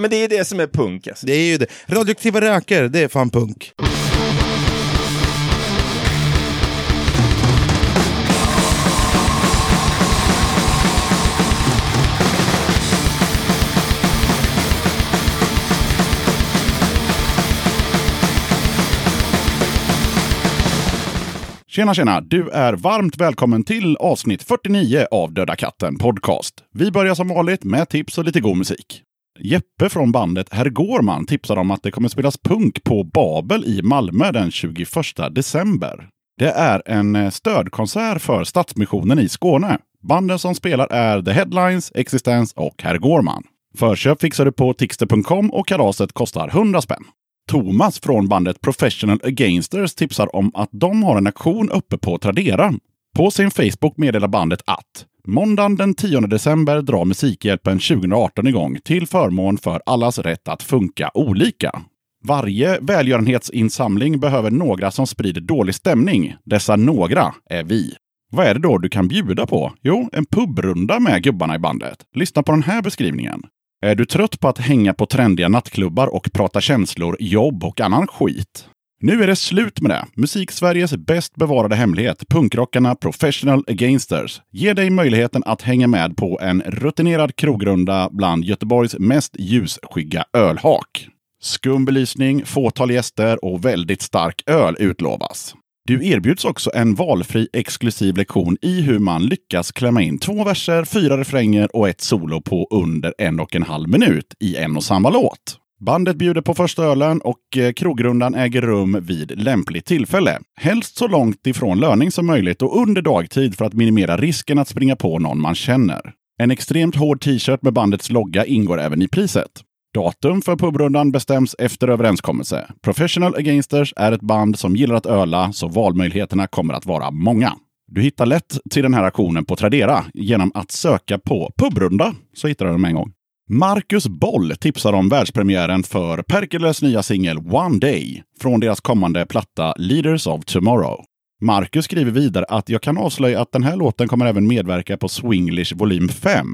men det är det som är punk. Alltså. Det är ju det. Radioaktiva röker, det är fan punk. Tjena tjena! Du är varmt välkommen till avsnitt 49 av Döda katten Podcast. Vi börjar som vanligt med tips och lite god musik. Jeppe från bandet Herr Gårman tipsar om att det kommer spelas punk på Babel i Malmö den 21 december. Det är en eh, stödkonsert för Stadsmissionen i Skåne. Banden som spelar är The Headlines, Existence och Herr Gårman. Förköp fixar du på tixter.com och kalaset kostar 100 spänn. Thomas från bandet Professional Againsters tipsar om att de har en aktion uppe på Tradera. På sin Facebook meddelar bandet att måndagen den 10 december drar Musikhjälpen 2018 igång till förmån för allas rätt att funka olika. Varje välgörenhetsinsamling behöver några som sprider dålig stämning. Dessa några är vi. Vad är det då du kan bjuda på? Jo, en pubrunda med gubbarna i bandet. Lyssna på den här beskrivningen. Är du trött på att hänga på trendiga nattklubbar och prata känslor, jobb och annan skit? Nu är det slut med det. Musik-Sveriges bäst bevarade hemlighet, punkrockarna Professional Againsters, ger dig möjligheten att hänga med på en rutinerad krogrunda bland Göteborgs mest ljusskygga ölhak. Skum belysning, fåtal gäster och väldigt stark öl utlovas. Du erbjuds också en valfri exklusiv lektion i hur man lyckas klämma in två verser, fyra refränger och ett solo på under en och en halv minut i en och samma låt. Bandet bjuder på första ölen och eh, krogrundan äger rum vid lämpligt tillfälle. Helst så långt ifrån löning som möjligt och under dagtid för att minimera risken att springa på någon man känner. En extremt hård t-shirt med bandets logga ingår även i priset. Datum för pubrundan bestäms efter överenskommelse. Professional Againsters är ett band som gillar att öla, så valmöjligheterna kommer att vara många. Du hittar lätt till den här aktionen på Tradera genom att söka på pubrunda, så hittar du dem en gång. Marcus Boll tipsar om världspremiären för Perkeles nya singel One Day från deras kommande platta Leaders of Tomorrow. Marcus skriver vidare att jag kan avslöja att den här låten kommer även medverka på Swinglish volym 5.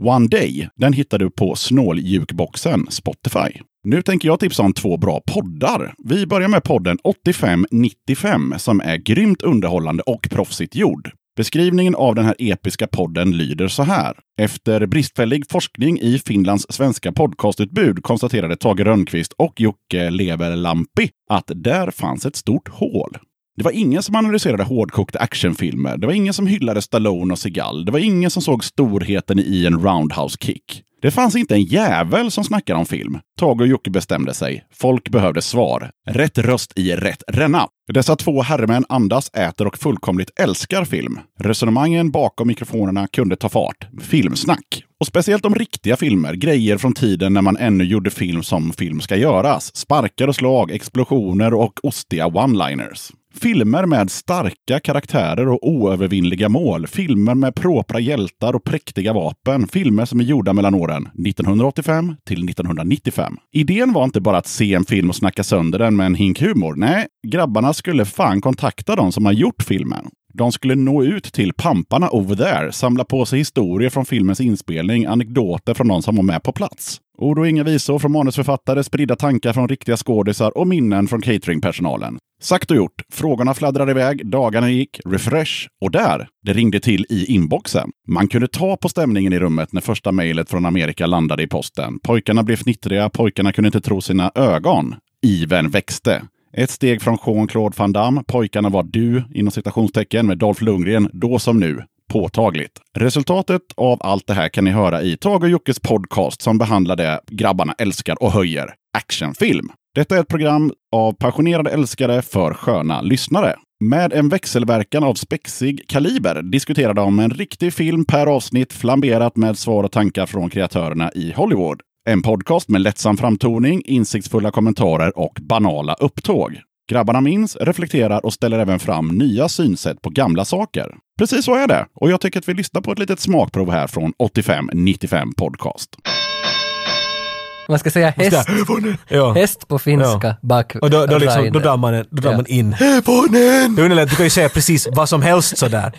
One Day, den hittar du på snåljukboxen Spotify. Nu tänker jag tipsa om två bra poddar. Vi börjar med podden 8595 som är grymt underhållande och proffsigt gjord. Beskrivningen av den här episka podden lyder så här. Efter bristfällig forskning i Finlands svenska podcastutbud konstaterade Tage Rönnqvist och Jocke Leverlampi att där fanns ett stort hål. Det var ingen som analyserade hårdkokta actionfilmer. Det var ingen som hyllade Stallone och Seagal. Det var ingen som såg storheten i en roundhouse kick. Det fanns inte en jävel som snackade om film. Tage och Jocke bestämde sig. Folk behövde svar. Rätt röst i rätt ränna. Dessa två herremän andas, äter och fullkomligt älskar film. Resonemangen bakom mikrofonerna kunde ta fart. Filmsnack. Och speciellt om riktiga filmer, grejer från tiden när man ännu gjorde film som film ska göras. Sparkar och slag, explosioner och ostiga one-liners. Filmer med starka karaktärer och oövervinnliga mål. Filmer med propra hjältar och präktiga vapen. Filmer som är gjorda mellan åren 1985 till 1995. Idén var inte bara att se en film och snacka sönder den med en hink humor. Nej, grabbarna skulle fan kontakta de som har gjort filmen. De skulle nå ut till pamparna over there, samla på sig historier från filmens inspelning, anekdoter från de som var med på plats. Ord och inga visor från manusförfattare, spridda tankar från riktiga skådisar och minnen från cateringpersonalen. Sagt och gjort. Frågorna fladdrade iväg, dagarna gick, refresh och där, det ringde till i inboxen. Man kunde ta på stämningen i rummet när första mejlet från Amerika landade i posten. Pojkarna blev fnittriga, pojkarna kunde inte tro sina ögon. Iven växte. Ett steg från Jean-Claude Van Damme, pojkarna var du, inom citationstecken, med Dolph Lundgren, då som nu. Påtagligt. Resultatet av allt det här kan ni höra i Tage och Jockes podcast som behandlar det grabbarna älskar och höjer, actionfilm. Detta är ett program av passionerade älskare för sköna lyssnare. Med en växelverkan av spexig kaliber diskuterar de en riktig film per avsnitt flamberat med svar och tankar från kreatörerna i Hollywood. En podcast med lättsam framtoning, insiktsfulla kommentarer och banala upptåg. Grabbarna minns, reflekterar och ställer även fram nya synsätt på gamla saker. Precis så är det. Och jag tycker att vi lyssnar på ett litet smakprov här från 8595 Podcast. Man ska säga häst, Ja. häst på finska bak Och då, då, liksom, då drar man, en- då drar Ja. man in. Det är underligt, du kan ju säga precis vad som helst sådär.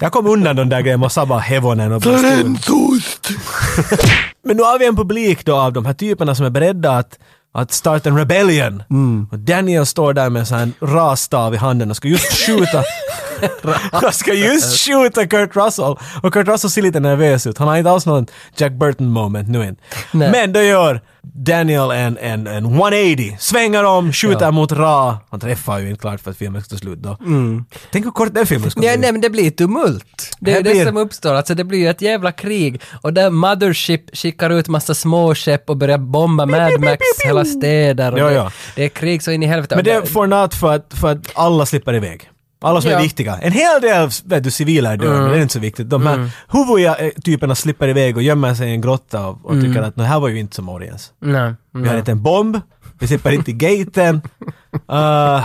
Jag kom undan den där grejen och sa bara hevonen och bara. Men nu har vi en publik då av de här typerna som är beredda att, att starta en rebellion. Och Daniel står där med en sån här rasstav i handen och ska just skjuta Han ska just skjuta Kurt Russell. Och Kurt Russell ser lite nervös ut. Han har inte alls någon Jack Burton moment nu än. Nej. Men då gör Daniel en, en, en 180. Svänger om, skjuter Ja. mot Ra. Han träffar ju inte klart för att filmen ska ta slut då. Tänk hur kort den filmen ska bli. nej, men det blir tumult. Det är det blir- som uppstår. Alltså det blir ju ett jävla krig. Och där Mothership skickar ut massa småskepp och börjar bomba Mad Max hela städer. Och Ja, det, ja. det är krig så in i helvete. Men det är for not för att, för att alla slipper iväg. Alla som är Ja. viktiga. En hel del vet du, civila är döda, men det är inte så viktigt. De här huvudiga eh, typerna slipper iväg och gömmer sig i en grotta och, och tycker att det här var ju inte som Oriens. Nej, Vi har inte en bomb, vi slipper inte i gaten. Uh,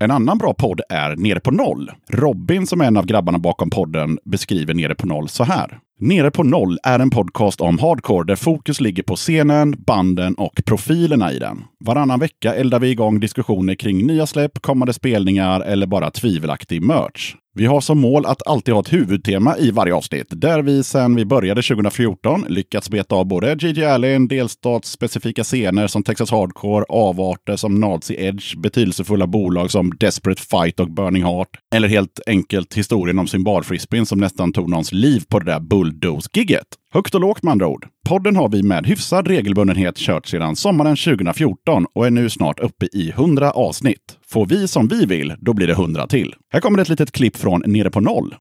En annan bra podd är Nere på noll. Robin, som är en av grabbarna bakom podden, beskriver Nere på noll så här. Nere på noll är en podcast om hardcore där fokus ligger på scenen, banden och profilerna i den. Varannan vecka eldar vi igång diskussioner kring nya släpp, kommande spelningar eller bara tvivelaktig merch. Vi har som mål att alltid ha ett huvudtema i varje avsnitt, där vi sedan vi började 2014 lyckats beta av både Gigi Allen, delstatsspecifika scener som Texas Hardcore, avarter som Nazi Edge, betydelsefulla bolag som Desperate Fight och Burning Heart, eller helt enkelt historien om symbalfrispin som nästan tog någons liv på det där bulldoze-gigget. Högt och lågt med andra ord. Podden har vi med hyfsad regelbundenhet kört sedan sommaren 2014 och är nu snart uppe i 100 avsnitt. Får vi som vi vill, då blir det 100 till. Här kommer ett litet klipp från Nere på noll.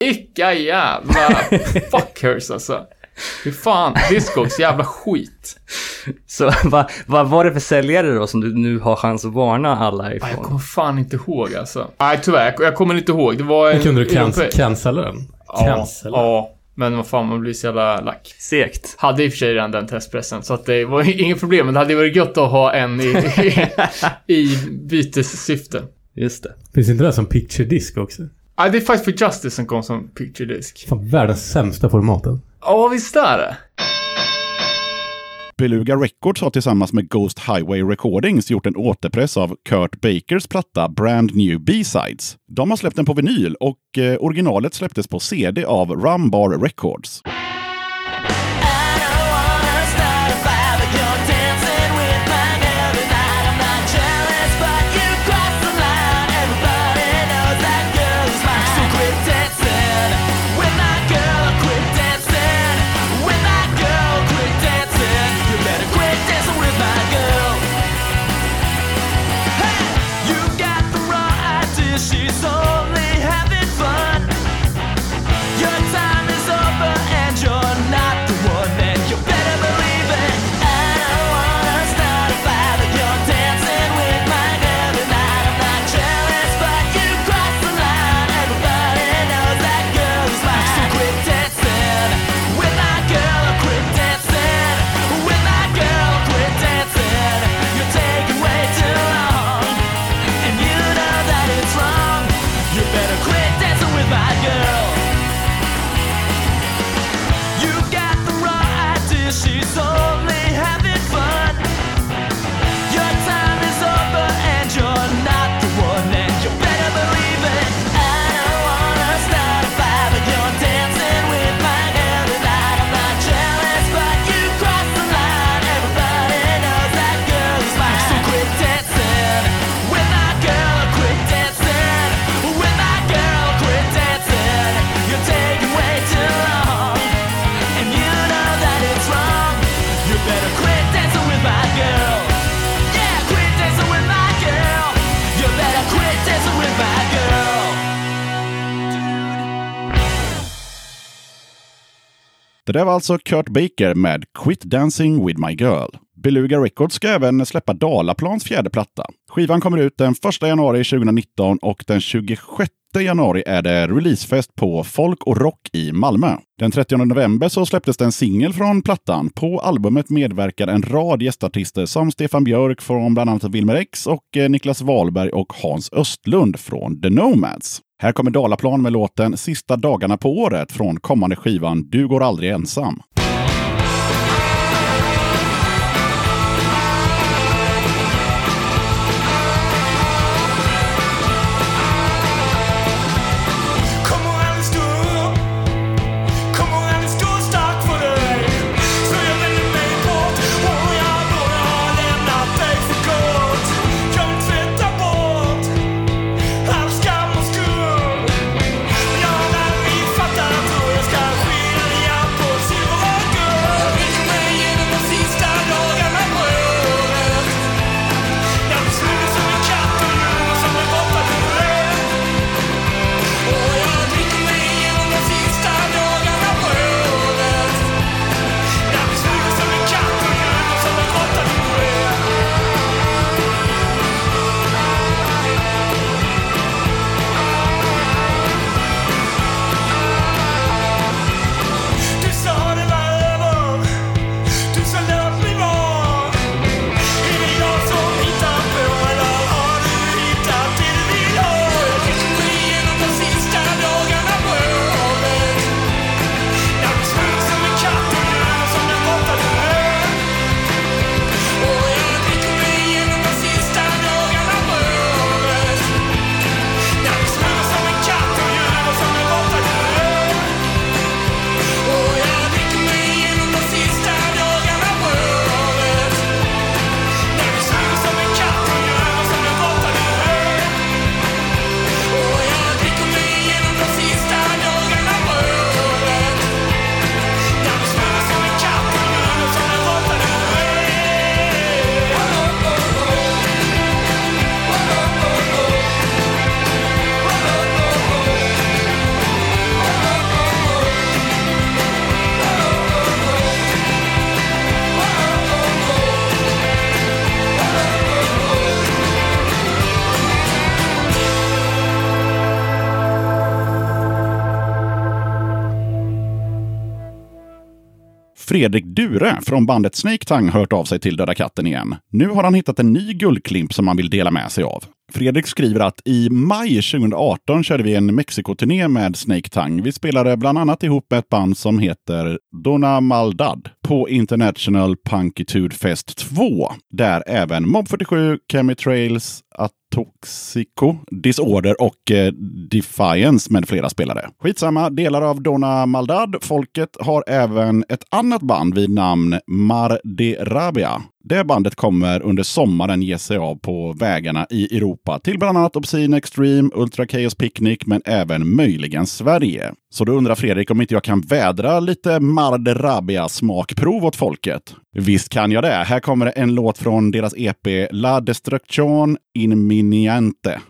Vilka jävla fuckers alltså. Fy fan, Discogs jävla skit. Så vad, vad var det för säljare då som du nu har chans att varna alla Nej, Jag ifrån? kommer fan inte ihåg alltså. Nej, tyvärr. jag- kommer inte ihåg. Det var en... Kunde du cancella den? Ja, Cancella? ja. Men vad fan, man blir så jävla lack. Segt. Hade i och för sig redan den testpressen, så att det var inget problem. Men det hade varit gött att ha en i, i, i bytessyfte. Just det. Finns inte det som picture disc också? Nej, det är Fight for Justice som kom som picture disc. Fan, världens sämsta formaten. Ja, visst är det. Beluga Records har tillsammans med Ghost Highway Recordings gjort en återpress av Kurt Bakers platta Brand New B-Sides. De har släppt den på vinyl och eh, originalet släpptes på CD av Rumbar Records. Det där var alltså Kurt Baker med Quit Dancing With My Girl. Beluga Records ska även släppa Dalaplans fjärde platta. Skivan kommer ut den 1 januari 2019 och den 26 januari är det releasefest på Folk och Rock i Malmö. Den 30 november så släpptes det en singel från plattan. På albumet medverkar en rad gästartister som Stefan Björk från bland annat Wilmer X och eh, Niklas Wahlberg och Hans Östlund från The Nomads. Här kommer Dalaplan med låten Sista dagarna på året från kommande skivan Du går aldrig ensam. Fredrik Dure från bandet Snake Tang hört av sig till Döda katten igen. Nu har han hittat en ny guldklimp som han vill dela med sig av. Fredrik skriver att i maj 2018 körde vi en Mexikoturné med Snake Tang. Vi spelade bland annat ihop med ett band som heter Dona Maldad på International Punkitude Fest 2. Där även Mob 47, Chemitrails, Atoxico, Disorder och eh, Defiance med flera spelare. Skitsamma, delar av Dona Maldad, folket, har även ett annat band vid namn Mar de Rabia. Det bandet kommer under sommaren ge sig av på vägarna i Europa till bland annat Obscene Extreme, Ultra Chaos Picnic, men även möjligen Sverige. Så då undrar Fredrik om inte jag kan vädra lite Mar de Rabia smakprov åt folket. Visst kan jag det. Här kommer en låt från deras EP La Destruction Inminiente.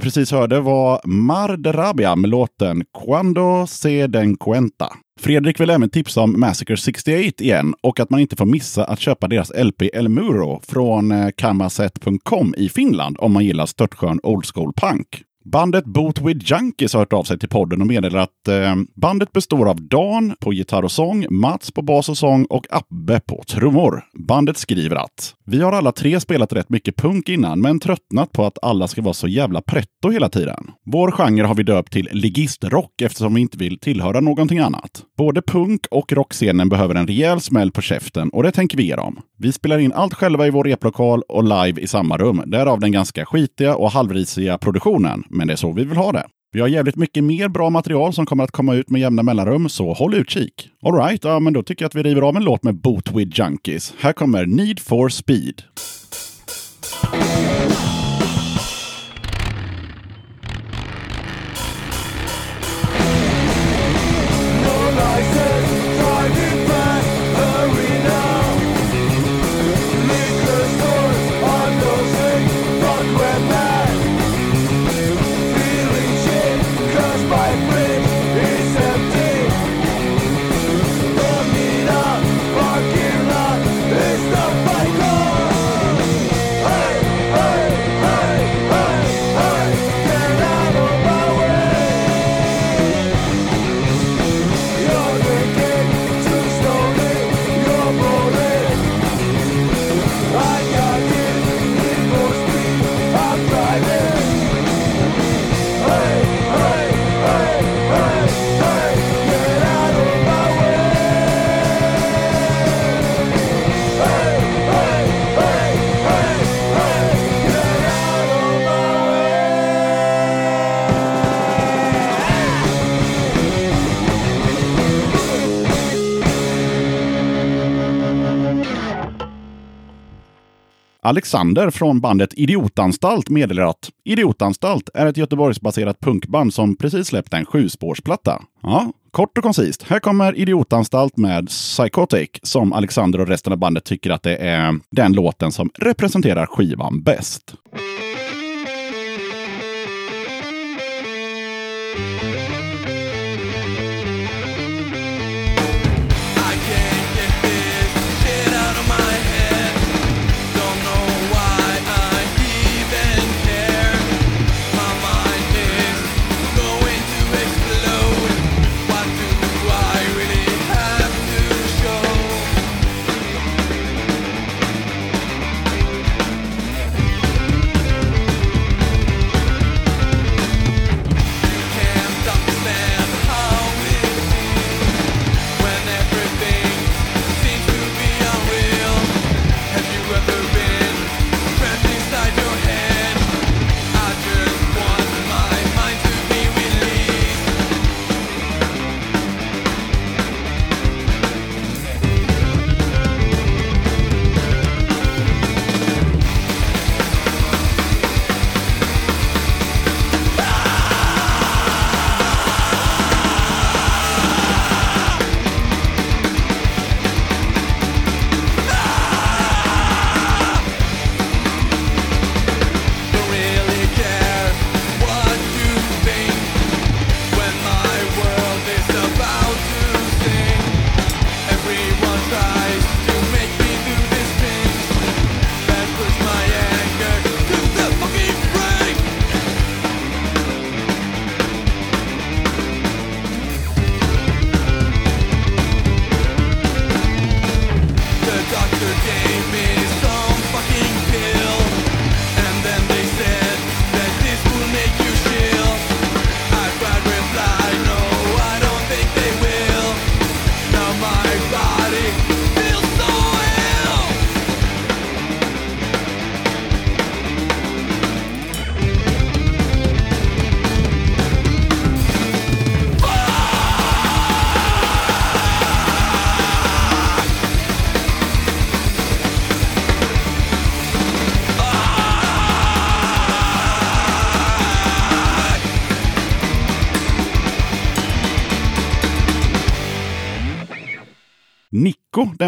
Precis hörde var Mar de Rabia med låten Cuando se den cuenta. Fredrik vill även tipsa om Massacre 68 igen och att man inte får missa att köpa deras LP El Muro från eh, kammaset.com kamaset.com i Finland om man gillar störtskön old school punk. Bandet Boot with Junkies har hört av sig till podden och meddelar att eh, bandet består av Dan på gitarr och sång, Mats på bas och sång och Abbe på trummor. Bandet skriver att vi har alla tre spelat rätt mycket punk innan, men tröttnat på att alla ska vara så jävla pretto hela tiden. Vår genre har vi döpt till ligistrock eftersom vi inte vill tillhöra någonting annat. Både punk och rockscenen behöver en rejäl smäll på käften och det tänker vi ge dem. Vi spelar in allt själva i vår replokal och live i samma rum. Därav den ganska skitiga och halvrisiga produktionen. Men det är så vi vill ha det. Vi har jävligt mycket mer bra material som kommer att komma ut med jämna mellanrum, så håll utkik. Alright, ja men då tycker jag att vi river av en låt med Boot with Junkies. Här kommer Need for Speed. Alexander från bandet Idiotanstalt meddelar att Idiotanstalt är ett Göteborgsbaserat punkband som precis släppt en sjuspårsplatta. Ja, kort och koncist. Här kommer Idiotanstalt med Psychotic som Alexander och resten av bandet tycker att det är den låten som representerar skivan bäst.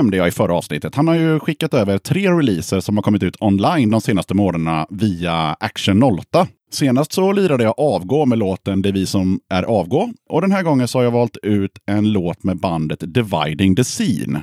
Nämnde jag i förra avsnittet. Han har ju skickat över tre releaser som har kommit ut online de senaste månaderna via Action 08. Senast så lirade jag Avgå med låten Det är vi som är Avgå. Och den här gången så har jag valt ut en låt med bandet Dividing the Scene.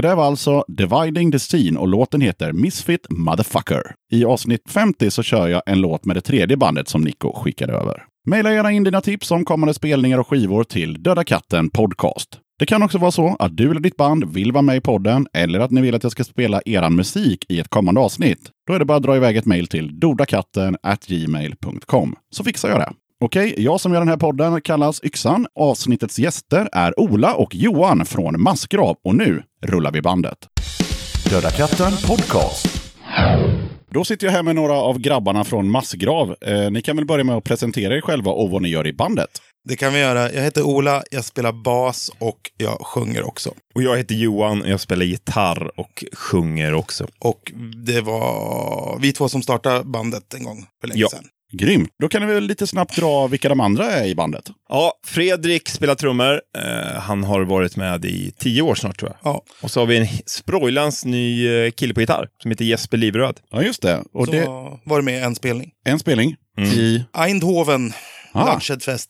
Det där var alltså Dividing the Scene och låten heter Misfit Motherfucker. I avsnitt 50 så kör jag en låt med det tredje bandet som Nico skickade över. Maila gärna in dina tips om kommande spelningar och skivor till Döda katten Podcast. Det kan också vara så att du eller ditt band vill vara med i podden eller att ni vill att jag ska spela eran musik i ett kommande avsnitt. Då är det bara att dra iväg ett mejl till dodakatten gmail.com så fixar jag det. Okej, jag som gör den här podden kallas Yxan. Avsnittets gäster är Ola och Johan från Massgrav och nu rullar vi bandet. Döda katten Podcast. Då sitter jag här med några av grabbarna från Massgrav. Eh, ni kan väl börja med att presentera er själva och vad ni gör i bandet. Det kan vi göra. Jag heter Ola, jag spelar bas och jag sjunger också. Och jag heter Johan, jag spelar gitarr och sjunger också. Och det var vi två som startade bandet en gång för länge Ja. sedan. Grymt. Då kan ni väl lite snabbt dra vilka de andra är i bandet. Ja, Fredrik spelar trummor. Eh, han har varit med i tio år snart tror jag. Ja, Och så har vi en sprojlans ny eh, kille på gitarr som heter Jesper Livröd. Ja, just det. Och så det var det med en spelning. en spelning Mm. i... Eindhoven, Ah.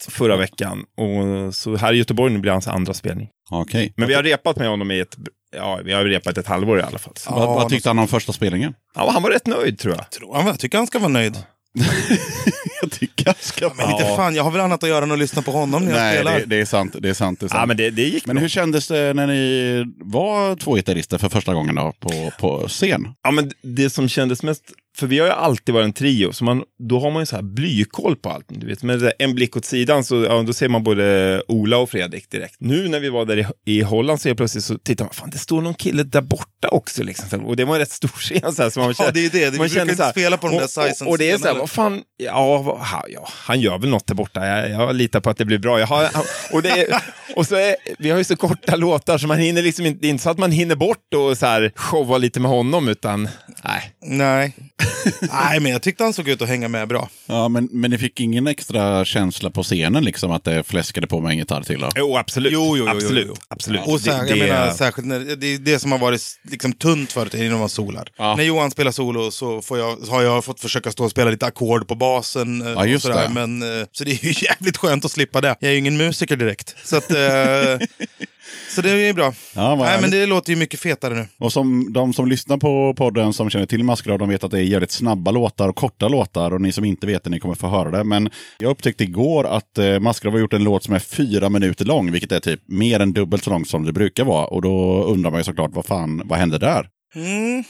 Förra veckan. Och så här i Göteborg nu blir hans andra spelning. Okej. Men vi har repat med honom i ett, ja, vi har repat ett halvår i alla fall. Så. Vad, vad Ja, tyckte han om första spelningen? Ja, han var rätt nöjd tror jag. Tror han, jag tycker han ska vara nöjd. jag tycker jag ska... Men inte fan, jag har väl annat att göra än att lyssna på honom när jag Nej, spelar. det, det är sant. Det är sant. Det är sant. Ja, men det, det gick Men bra. hur kändes det när ni var två gitarrister för första gången då, på, på scen? Ja, men det som kändes mest, för vi har ju alltid varit en trio, så man, då har man ju så här blykoll på allt. Du vet, med en blick åt sidan så ja, då ser man både Ola och Fredrik direkt. Nu när vi var där i, i Holland så helt plötsligt så tittar man, fan det står någon kille där borta också. Liksom. Och det var en rätt stor scen. Så här, så man Ja, det är ju det. Vi man brukar inte spela på den där sizen och, och det är så här, vad fan, ja, ja, han gör väl något där borta. Jag, jag litar på att det blir bra. Har, och, är, och så är, vi har ju så korta låtar så man hinner liksom inte, det är inte så att man hinner bort och så här showa lite med honom, utan nej. Nej. Nej, men jag tyckte han såg ut att hänga med bra. Ja, men, men ni fick ingen extra känsla på scenen liksom att det fläskade på med en gitarr till? Då? Jo, absolut. Jo, jo, jo, jo, absolut. jo. absolut. Och så, Det- jag det- menar, särskilt när, det är det som har varit liksom tunt förut innan man solar. Ja. När Johan spelar solo så får jag, har jag fått försöka stå och spela lite ackord på basen. eh, Ja, just och sådär. det. Men, eh, så det är ju jävligt skönt att slippa det. Jag är ju ingen musiker direkt. Så att, eh, Så det är bra. Ja, Nej, men det låter ju mycket fetare nu. Och som de som lyssnar på podden som känner till Maskrad, de vet att det är jävligt snabba låtar och korta låtar. Och ni som inte vet det, ni kommer få höra det. Men jag upptäckte igår att eh, Maskrad har gjort en låt som är fyra minuter lång, vilket är typ mer än dubbelt så lång som det brukar vara. Och då undrar man ju såklart, vad fan, vad hände där? Mm.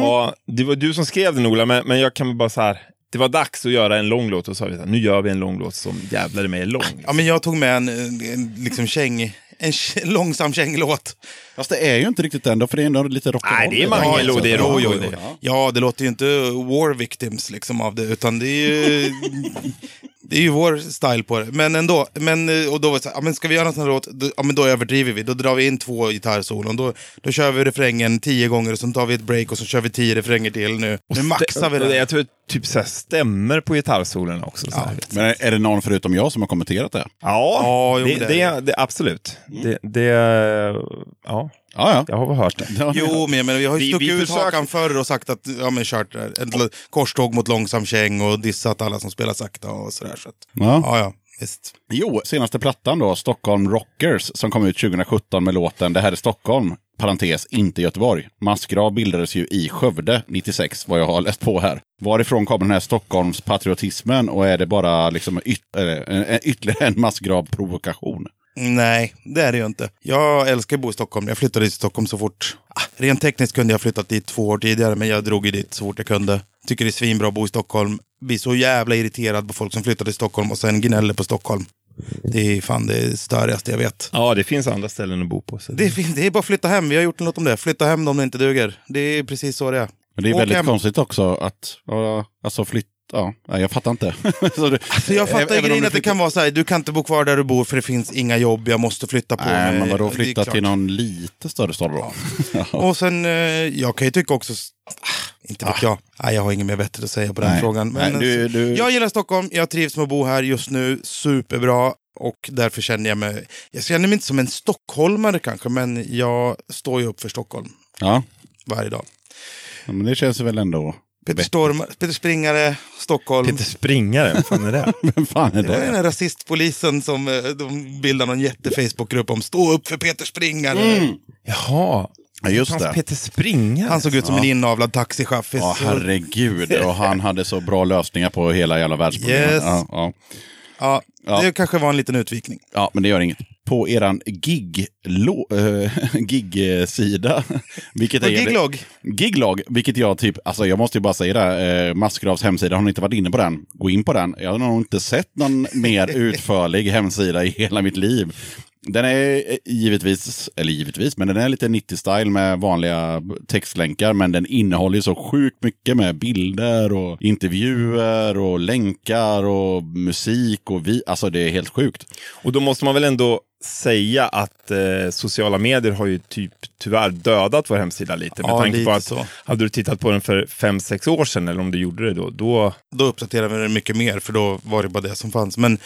Ja, det var du som skrev den Ola, men, men jag kan bara så här. Det var dags att göra en lång låt och så sa vi så här, nu gör vi en lång låt som jävlar i mig är lång. Ja, men jag tog med en, en liksom käng, en långsam känglåt. Fast det är ju inte riktigt den, då, för det är ändå lite rock'n'roll. Nej, det är mangel och det är Jo, rock. jo, och jo. det- Ja, det låter ju inte War Victims liksom av det, utan det är ju... Det är ju vår style på det. Men ändå, men, eh, och då var det så här, ja, men ska vi göra en sån här låt, då, ja, men då överdriver vi. Då drar vi in två gitarrsolon, då, då kör vi refrängen tio gånger, och sen tar vi ett break och så kör vi tio refränger till. Nu, nu maxar vi Och det. Jag tror typ så här stämmer på gitarrsolorna också. Så här. Men är det någon förutom jag som har kommenterat det? Ja, Ja, jo, det, det det, är det, det, absolut. Det, det, ja, Ja, ja. jag har väl hört det. Ja, Jo, men, men vi har ju Vi- stuckit vi ut försöker- hakan förr och sagt att, ja men kört ett korståg mot långsam käng och dissat alla som spelar sakta och sådär. Så att, Ja. ja, ja, visst. Jo, senaste plattan då, Stockholm Rockers, som kom ut 2017 med låten Det här är Stockholm, parentes, inte Göteborg. Maskrav bildades ju i Skövde 96, vad jag har läst på här. Varifrån kommer den här Stockholms patriotismen och är det bara liksom yt en- ytterligare en massgrav-provokation? Nej, det är det ju inte. Jag älskar att bo i Stockholm. Jag flyttade till Stockholm så fort... Ah, rent tekniskt kunde jag flyttat dit två år tidigare, men jag drog ju dit så fort jag kunde. Tycker det är svinbra att bo i Stockholm. Blir så jävla irriterad på folk som flyttar till Stockholm och sen gnäller på Stockholm. Det är fan det störigaste jag vet. Ja, det finns andra ställen att bo på. Så Det det är bara att flytta hem. Vi har gjort låt om det. Flytta hem dem det inte duger. Det är precis så det är. Men det är Åk väldigt hem. konstigt också att, alltså flytt, ja, jag fattar inte. så det, Alltså jag fattar även grejen att det kan vara så här, du kan inte bo kvar där du bor för det finns inga jobb, jag måste flytta på Nej, mig. men vadå flytta till någon lite större stad då? Och sen, eh, jag kan ju tycka också, ah, inte vet jag, nej, jag har inget mer vettigt att säga på den Nej. frågan. Men Nej, du- alltså, du- Jag gillar Stockholm, jag trivs med att bo här just nu, superbra. Och därför känner jag mig, jag känner mig inte som en stockholmare kanske, men jag står ju upp för Stockholm Ja, varje dag. men det känns väl ändå... Peter, Storm, Peter Springare, Stockholm. Peter Springare, vad fan är det? Vem fan är Det var den det? här rasistpolisen som eh, de bildade någon jätte-Facebookgrupp om. Stå upp för Peter Springare. Jaha, Ja, just det. Peter Springare? Han såg ut som en inavlad taxichaffis. Ja, herregud. Och han hade så bra lösningar på hela jävla världsproblemet. Yes. Ja, ja. Ja, Ja. det kanske var en liten utvikning. ja, men det gör inget. På eran gig äh, gig-sida. vilket är giglog. Giglog, vilket jag typ, alltså jag måste ju bara säga det, eh, Maskravs hemsida, har ni inte varit inne på den, gå in på den. Jag har nog inte sett någon mer utförlig hemsida i hela mitt liv. Den är eh, givetvis, eller givetvis, men den är lite 90-style med vanliga textlänkar, men den innehåller ju så sjukt mycket med bilder och intervjuer och länkar och musik och vi, alltså det är helt sjukt. Och då måste man väl ändå säga att eh, sociala medier har ju typ tyvärr dödat vår hemsida lite. Med Ja, tanke lite på att så. hade du tittat på den för fem sex år sedan, eller om du gjorde det då, då Då uppdaterade vi det mycket mer, för då var det bara det som fanns. Men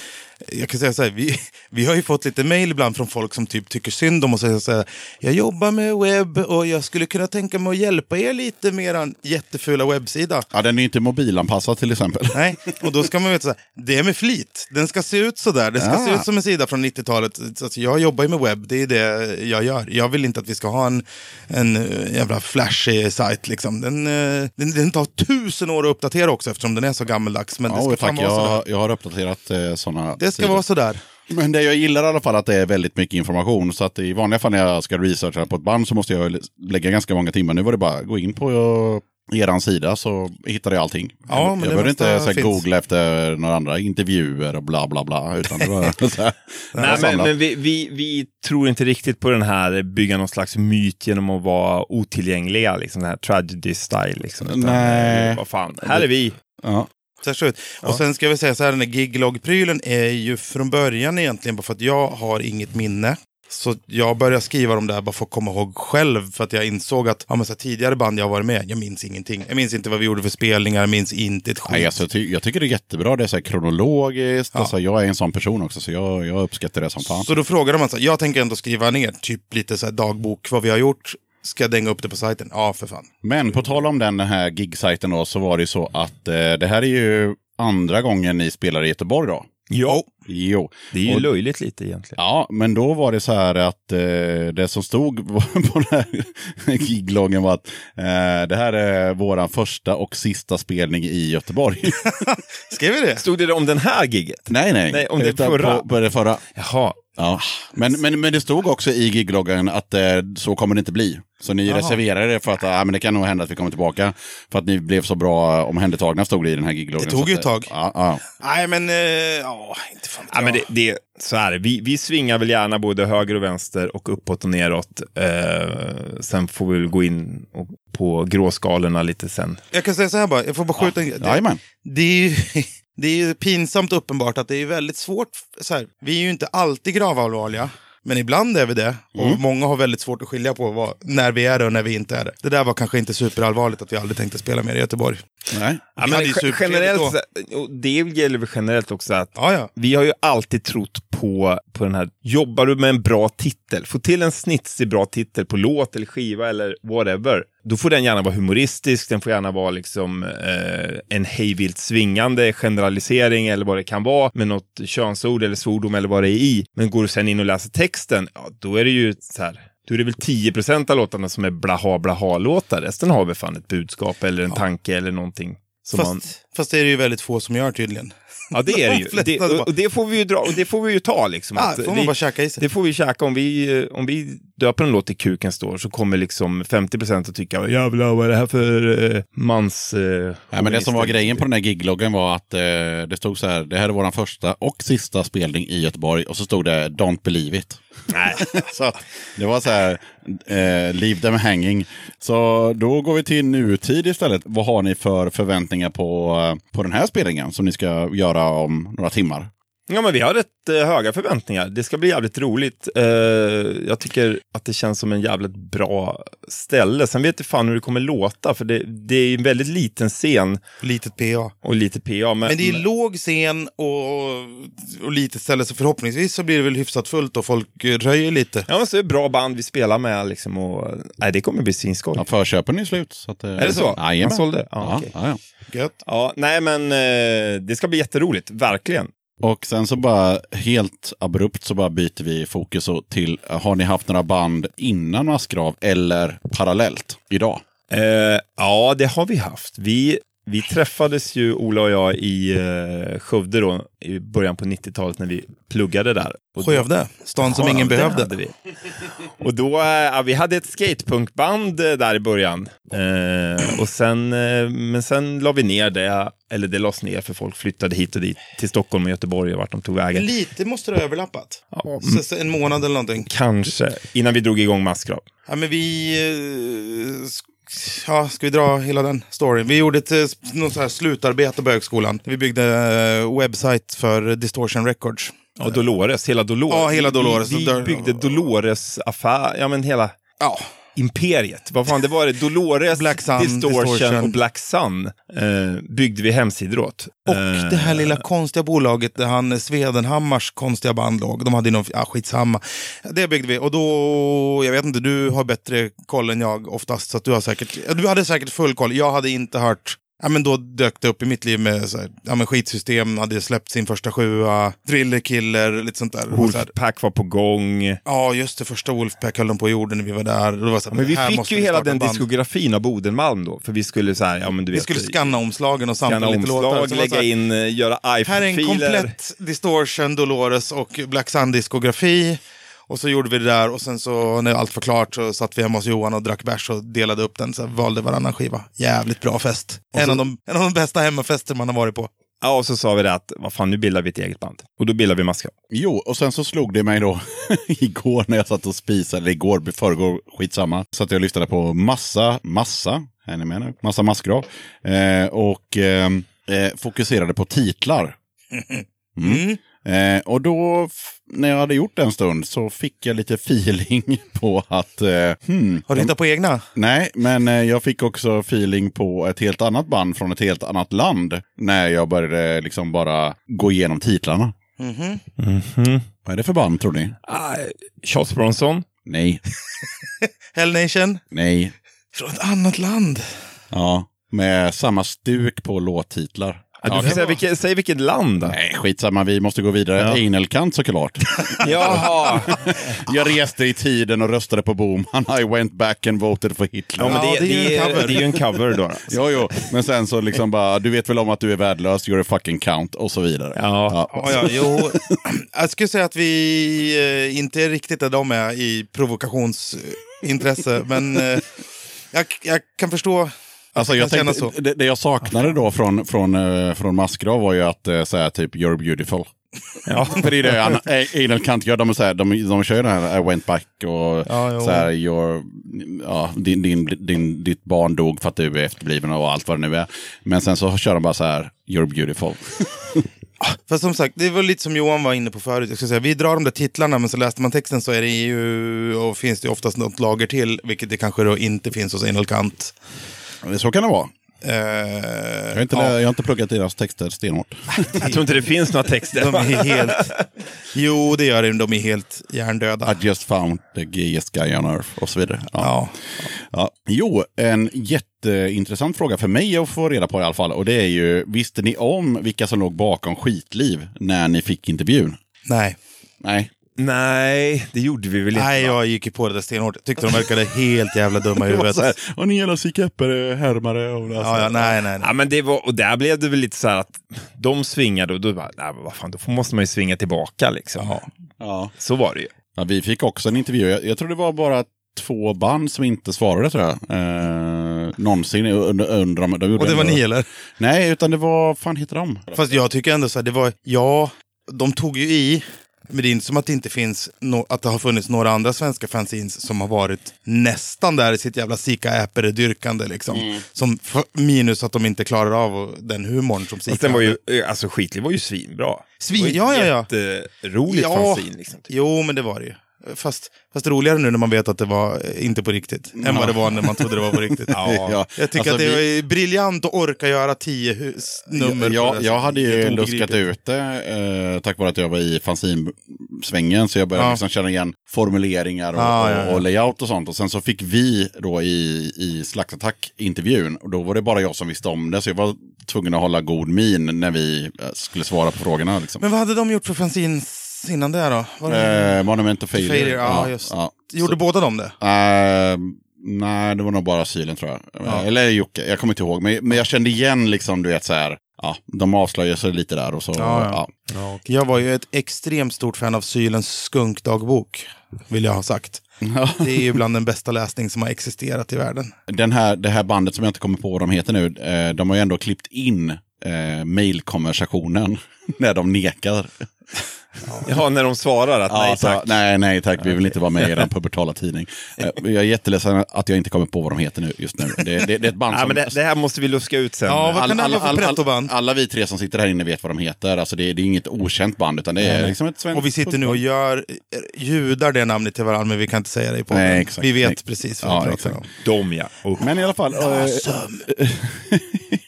jag kan säga så här, vi, vi har ju fått lite mail ibland från folk som typ tycker synd om oss och säger så här, jag jobbar med webb och jag skulle kunna tänka mig att hjälpa er lite med er jättefula webbsida. Ja, den är inte mobilanpassad till exempel. Nej, och då ska man veta så här, det är med flit. Den ska se ut så där. Den ska Ah. se ut som en sida från 90-talet. Alltså, jag jobbar ju med webb, det är det jag gör. Jag vill inte att vi ska ha en, en eh, jävla flashig sajt. Liksom. Den, eh, den, den tar tusen år att uppdatera också eftersom den är så gammeldags. Men det Ja, ska och fan tack. vara sådär. Jag, jag har uppdaterat eh, sådana Det ska vara sådär. Men det jag gillar i alla fall att det är väldigt mycket information. Så att i vanliga fall när jag ska researcha på ett band så måste jag lägga ganska många timmar. Nu var det bara att gå in på eran sida så hittar jag allting. Ja, jag men det jag behöver inte så googla efter några andra intervjuer och bla bla bla. Utan det var så här, Nej, men, men vi, vi, vi tror inte riktigt på den här bygga någon slags myt genom att vara otillgängliga, liksom den här tragedy style. Liksom. Utan, Nej. eh, Vad fan, här är vi. ja. Det ut. Och sen ska vi säga så här, den här giglog-prylen är ju från början egentligen bara för att jag har inget minne. Så jag började skriva dem där bara för att komma ihåg själv. För att jag insåg att ja, men så här, tidigare band jag har varit med, jag minns ingenting. Jag minns inte vad vi gjorde för spelningar, jag minns inte ett skit. Nej, alltså, jag, ty jag tycker det är jättebra. Det är så här kronologiskt. Ja. Alltså, jag är en sån person också så jag, jag uppskattar det som fan. Så då frågade man så här, jag tänker ändå skriva ner typ lite så här dagbok, vad vi har gjort. Ska jag dänga upp det på sajten? Ja, för fan. Men på tal om den, den här gigsajten då, så var det ju så att eh, det här är ju andra gången ni spelar i Göteborg då. Ja, Jo. det är ju Och- löjligt lite egentligen. Ja, men då var det så här att eh, det som stod på den här gigloggen var att eh, det här är våran första och sista spelning i Göteborg. Skrev vi det? Stod det om den här giget? nej, nej. Nej, om det Utan förra. På, på det förra. Jaha. Ja. Men, men, men det stod också i gigloggen att eh, så kommer det inte bli. Så ni reserverade det för att ah, men det kan nog hända att vi kommer tillbaka. För att ni blev så bra omhändertagna stod det i den här gigloggen. Det tog Så ju ett tag. Ja, ja. Nej, men... eh, Ja, inte fan Ja, men det, det, så här, vi, vi svingar väl gärna både höger och vänster och uppåt och neråt. Eh, sen får vi väl gå in och, på gråskalorna lite sen. Jag kan säga så här bara, jag får bara skjuta en grej. Det- det är ju det är ju pinsamt uppenbart att det är väldigt svårt. Så här, vi är ju inte alltid gravallvarliga. Men ibland är vi det. Och Mm. många har väldigt svårt att skilja på vad, när vi är det och när vi inte är det. Det där var kanske inte superallvarligt att vi aldrig tänkte spela mer i Göteborg. Nej. Ja, men supertrevligt generellt, det gäller väl generellt också att Ja, ja. vi har ju alltid trott på, på den här, jobbar du med en bra titel, få till en snitsig bra titel på låt eller skiva eller whatever, då får den gärna vara humoristisk, den får gärna vara liksom eh, en hejvilt svingande generalisering eller vad det kan vara, med något könsord eller svordom eller vad det är i. Men går du sen in och läser texten, ja, då är det ju så här, då är det väl 10% av låtarna som är blaha blaha-låtar. Resten har väl fan ett budskap eller en tanke eller någonting. Fast, man, fast det är det ju väldigt få som gör tydligen. Ja, det är det ju. Det, och, och det får vi ju dra, och det får vi ju ta liksom. Ja, att får man vi, bara käka i sig. det får vi käka. Om vi, eh, om vi döper en låt till Kuken står så kommer liksom 50% att tycka jävlar vad är det här för uh, mans... Uh, Nej, men det som var grejen på den här gigloggen var att eh, det stod så här, det här är vår första och sista spelning i Göteborg och så stod det Don't believe it. Nej. så att det var så här, eh, leave them hanging. Så då går vi till nutid istället. Vad har ni för förväntningar på, eh, på den här spelningen som ni ska göra om några timmar? Ja, men vi har rätt eh, höga förväntningar. Det ska bli jävligt roligt. Eh, jag tycker att det känns som en jävligt bra ställe. Sen vet jag fan hur det kommer låta, för det, det är en väldigt liten scen Litet PA. och lite PA. Men, Men det är låg scen och, och litet ställe, så förhoppningsvis så blir det väl hyfsat fullt och folk eh, röjer lite. Ja, men så är det bra band vi spelar med liksom och nej, det kommer bli svinskoj. Ja, förköpen är slut. Så att, eh, Är det så? Jajamän. Man sålde? Ja, Ja, okej. ja, ja. Gött. Ja, nej men det ska bli jätteroligt, verkligen. Och sen så bara helt abrupt så bara byter vi fokus och till, har ni haft några band innan Massgrav eller parallellt idag? Eh, ja, det har vi haft. Vi, vi träffades ju, Ola och jag, i eh, Skövde då, i början på 90-talet när vi pluggade där. Och Skövde, stan som ingen behövde. hade vi. Och då, eh, ja, vi hade ett skatepunkband eh, där i början. Eh, och sen, eh, men sen la vi ner det, eller det lades ner för folk flyttade hit och dit, till Stockholm och Göteborg och vart de tog vägen. Lite måste det ha överlappat. Ja, Så, så en månad eller någonting. Kanske, innan vi drog igång Massgrav. Ja, men vi... eh, Ja, ska vi dra hela den storyn? Vi gjorde ett eh, något så här slutarbete på högskolan. Vi byggde eh, webbsite för Distortion Records. Ja, Dolores, hela Dolores. Ja, hela Dolores. Vi, vi byggde Dolores affär, ja men hela Ja, imperiet. Vad fan det var det? Dolores, Black Sun, Distortion, Distortion. och Black Sun eh, byggde vi hemsidor åt. och Eh, det här lilla konstiga bolaget där han Svedenhammars konstiga band låg. De hade ju någon, ja skitsamma. Det byggde vi och då, jag vet inte, du har bättre koll än jag oftast. Så att du har säkert, du hade säkert full koll. Jag hade inte hört Ja, men då dök det upp i mitt liv med så här, ja, men skitsystem, hade släppt sin första sjua, Thriller Killer, lite sånt där. Wolfpack var på gång. Ja, just det. Första Wolfpack höll de på jorden när vi var där. Var här, Men vi fick ju hela starta den band. diskografin av Bodenmalm då, för vi skulle så här, ja men du Vi vet. skulle scanna omslagen och scanna samla lite låtar. omslag, var så lägga in, eh, göra Här är en komplett Distortion, Dolores och Black Sun-diskografi. Och så gjorde vi det där och sen så när allt var klart så satt vi hemma hos Johan och drack bärs och delade upp den. Så valde varannan skiva. Jävligt bra fest. En, av de, en av de bästa hemmafester man har varit på. Ja, och så sa vi det att, vad fan, nu bildar vi ett eget band. Och då bildade vi Maska. Jo, och sen så slog det mig då igår när jag satt och spisade, eller igår, förrgår, skitsamma. Så att jag lyssnade på massa, massa, är ni med nu? Massa massgrav. Eh, och ehm, eh, fokuserade på titlar. Mm. Eh, och då, när jag hade gjort en stund, så fick jag lite feeling på att... Eh, hmm, Har du hittat på egna? Nej, men eh, jag fick också feeling på ett helt annat band från ett helt annat land. När jag började liksom bara gå igenom titlarna. Mhm. Vad är det för band tror ni? Ah, Charles Bronson. Nej, Hell Nation? nej. Från ett annat land. Ja, med samma stuk på låttitlar. Ja, du får säga vilket, säg vilket land då. Nej, skitsamma. Vi måste gå vidare. Anal-kant såklart. Jaha. Jag reste i tiden och röstade på Bohman. I went back and voted for Hitler. Ja, men det, Ja, det är ju det, en är, cover. det är ju en cover då. Jo, jo. Men sen så liksom bara, du vet väl om att du är värdelös, you're a fucking count och så vidare. Ja. Ja, ja, jo. Jag skulle säga att vi eh, inte är riktigt där de är i provokationsintresse, men eh, jag, jag kan förstå Alltså jag tänkte, så. det, det jag saknade då från, från, eh, från Massgrav var ju att uh, säga typ “You're beautiful”. Ja. För det är det an- A- Anal Kant gör. De, så här, de, de kör den här “I went back” och Ja, så här, your, ja, din, din, din, ditt barn dog för att du är efterbliven och allt vad det nu är. Men sen så kör de bara så här “You're beautiful”. Fast som sagt, det var lite som Johan var inne på förut. Jag ska säga, vi drar de där titlarna, men så läste man texten så är det ju, och finns det oftast något lager till, vilket det kanske då inte finns hos Enel Kant. Så kan det vara. Eh, Jag har inte, ja, jag har inte pluggat deras texter stenhårt. Jag tror inte det finns några texter. de är helt... Jo, det gör det. De är helt hjärndöda. I just found the gayest guy on earth och så vidare. Ja. Ja. Jo, en jätteintressant fråga för mig att få reda på i alla fall. Och det är ju, visste ni om vilka som låg bakom Skitliv när ni fick intervjun? Nej. Nej. Nej, det gjorde vi väl inte. Nej, va? jag gick ju på det där stenhårt. Tyckte de verkade helt jävla dumma i huvudet. och ni jävla sikäppare, härmare och Ja, ja, nej, nej, nej. Ja, men det var, och där blev det väl lite så här att de svingade och då bara, nej, vad fan, då måste man ju svinga tillbaka liksom. Ja. Så var det ju. Ja, vi fick också en intervju. Jag, jag tror det var bara två band som inte svarade tror jag. Eh, någonsin under, under de, de gjorde Och det var ni eller? Nej, utan det var, fan heter de? Fast jag tycker ändå så här, det var, ja, de tog ju i. Men det är inte som att det inte finns, no, att det har funnits några andra svenska fanzines som har varit nästan där i sitt jävla sika äpere-dyrkande liksom. Som, f- minus att de inte klarar av den humorn som Sika den var ju, alltså Skitliv var ju svinbra. Svin- var ja, ja, ja. Jätteroligt Ja. fanzine liksom. typ. Jo, men det var det ju. Fast, fast roligare nu när man vet att det var eh, inte på riktigt. Än vad det var när man trodde det var på riktigt. Ja. Jag tycker Alltså, att det vi- är briljant att orka göra tio nummer. på jag, jag hade ju luskat ut det eh, tack vare att jag var i fanzinsvängen. Så jag började Ja. liksom känna igen formuleringar och, Ja, ja, ja. och, layout och sånt. Och sen så fick vi då i, i Slaktattack-intervjun. Och då var det bara jag som visste om det. Så jag var tvungen att hålla god min när vi eh, skulle svara på frågorna. Liksom. Men vad hade de gjort för fanzines innan det då? Var det... Eh, Monument of Failure. Failure, ja, just. ja. Gjorde båda de det? Eh, nej, det var nog bara Sylen tror jag. Eh, Eller Jocke, jag kommer inte ihåg. Men, men jag kände igen liksom, du vet så här. Ja, de avslöjar sig lite där och så. Ja, Ja, ja. Jag var ju ett extremt stort fan av Sylens skunkdagbok, vill jag ha sagt. Det är ju bland den bästa läsning som har existerat i världen. Den här, det här bandet som jag inte kommer på vad de heter nu, eh, de har ju ändå klippt in eh, mailkonversationen när de nekar. Ja, när de svarar att nej så, tack. nej, nej tack, vi vill inte vara med i den pubertala tidning. Eh, jag är jätteledsen att jag inte kommer på vad de heter nu, just nu. Det, det, det är ett band Ja, som... men det, det här måste vi luska ut sen. Ja, vad kan det vara för prettoband? alla vi tre som sitter här inne vet vad de heter. Alltså det, det är inget okänt band, utan det är liksom ett svenskt Och vi sitter nu och gör, eh, ljudar det namnet till varandra, men vi kan inte säga det podden. Nej, exakt. Vi vet Nej. precis vad Ja, vi pratar om. De ja. Usch. Men i alla fall. eh,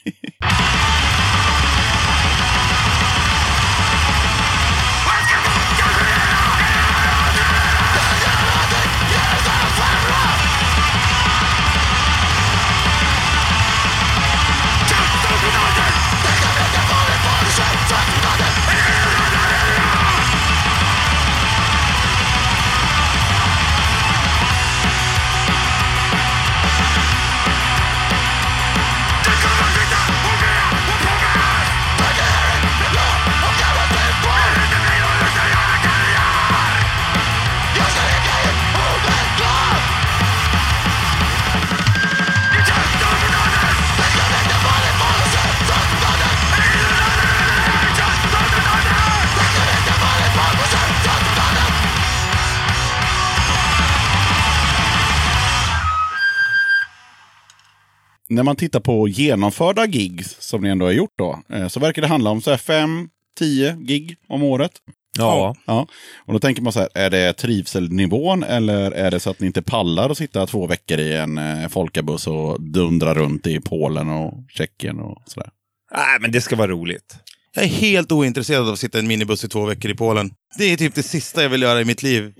när man tittar på genomförda gigs som ni ändå har gjort då, eh, så verkar det handla om så här fem, tio gig om året. Ja. Ja. Och då tänker man så här, är det trivselnivån eller är det så att ni inte pallar att sitta två veckor i en eh, folkabuss och dundra runt i Polen och Tjeckien och sådär? Nej, men det ska vara roligt. Jag är helt ointresserad av att sitta i en minibuss i två veckor i Polen. Det är typ det sista jag vill göra i mitt liv.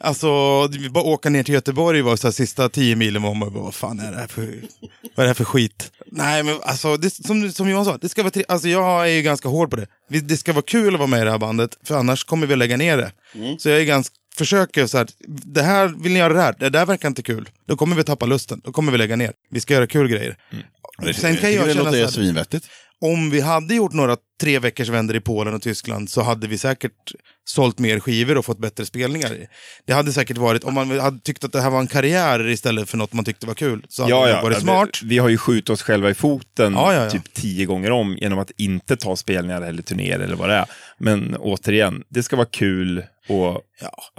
Alltså, bara åka ner till Göteborg var så här sista tio milen var man bara, vad fan är det här för, vad är det här för skit? Nej, men alltså, det, som, som Johan sa, det ska vara alltså, jag är ju ganska hård på det. Det ska vara kul att vara med i det här bandet, för annars kommer vi lägga ner det. Så jag är ganska, försöker så här, det här, vill ni göra det här? Det där verkar inte kul. Då kommer vi tappa lusten, då kommer vi lägga ner. Vi ska göra kul grejer. Sen kan jag det känna så här, svinvettigt. om vi hade gjort några tre veckors vänder i Polen och Tyskland så hade vi säkert sålt mer skivor och fått bättre spelningar. Det hade säkert varit, om man hade tyckt att det här var en karriär istället för något man tyckte var kul, så hade Ja, det ja. varit smart. Vi har ju skjutit oss själva i foten Ja, typ tio gånger om genom att inte ta spelningar eller turnéer eller vad det är. Men återigen, det ska vara kul och...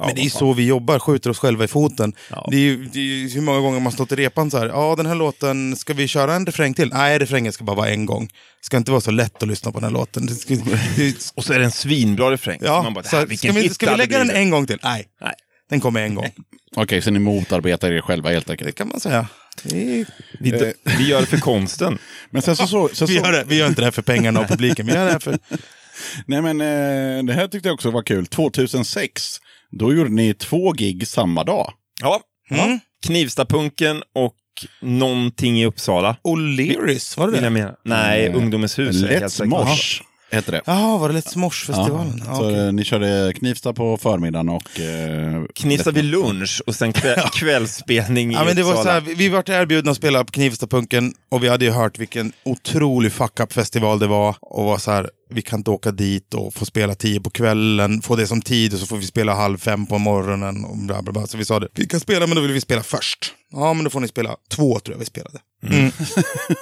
Men det är så vi jobbar, skjuter oss själva i foten. Det, är ju, det är ju hur många gånger man stått i repan så här, ja den här låten, ska vi köra en refräng till? Nej, refrängen ska bara vara en gång. Det ska inte vara så lätt att lyssna på den här låten. Det det, Och så är det en svinbra refräng. ja, Man bara, det så här, ska, vi, ska det vi lägga den en gång till? Nej, Nej. den kommer en gång. Okej, så ni motarbetar er själva helt Det enkelt. kan man säga. Det Vi, vi gör det för konsten. Men sen så... så, så, vi, gör det, vi gör inte det här för pengarna och publiken, vi gör det här för... Nej men eh, det här tyckte jag också var kul. 2006, då gjorde ni två gig samma dag. Ja. Mm. Knivstapunken och någonting i Uppsala. O'Learys, var det det? Nej, Eh, Ungdomens hus. Let's. Mosh hette det. Jaha, var det Let's Mosh-festivalen? Ja, så eh, ni körde Knivsta på förmiddagen och... Eh, Knivsta vid lunch och sen kväll, kvällsspelning i Ja, men det var så här, vi, vart erbjudna att spela på Knivstapunken och vi hade ju hört vilken otrolig fuck-up-festival det var. Och var så här, vi kan inte åka dit och få spela tio på kvällen, få det som tid och så får vi spela halv fem på morgonen. Och bla bla bla. Så vi sa det, vi kan spela men då vill vi spela först. Ja, men då får ni spela två tror jag vi spelade. Mm.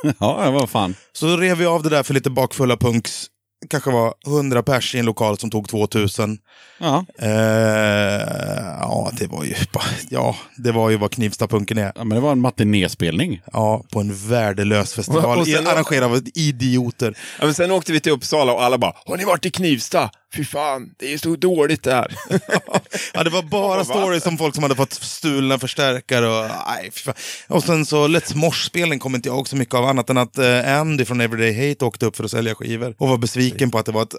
ja, vad fan. Så då rev vi av det där för lite bakfulla punks. Kanske var 100 pers i en lokal som tog 2000. Ja. Eh, ja, det var ju ja, det var ju vad Knivstapunken är. ja, men det var en matinéspelning. Ja, på en värdelös festival Och sen- arrangerad av idioter. Ja, men sen åkte vi till Uppsala och alla bara “Har ni varit i Knivsta? Fy fan, det är så dåligt där”. Ja, det var bara stories om folk som hade fått stulna förstärkare och nej, fy fan. Och sen så Let's Mosh-spelning kommer inte jag ihåg så mycket av annat än att eh, Andy från Everyday Hate åkte upp för att sälja skivor och var besviken på att det var ett...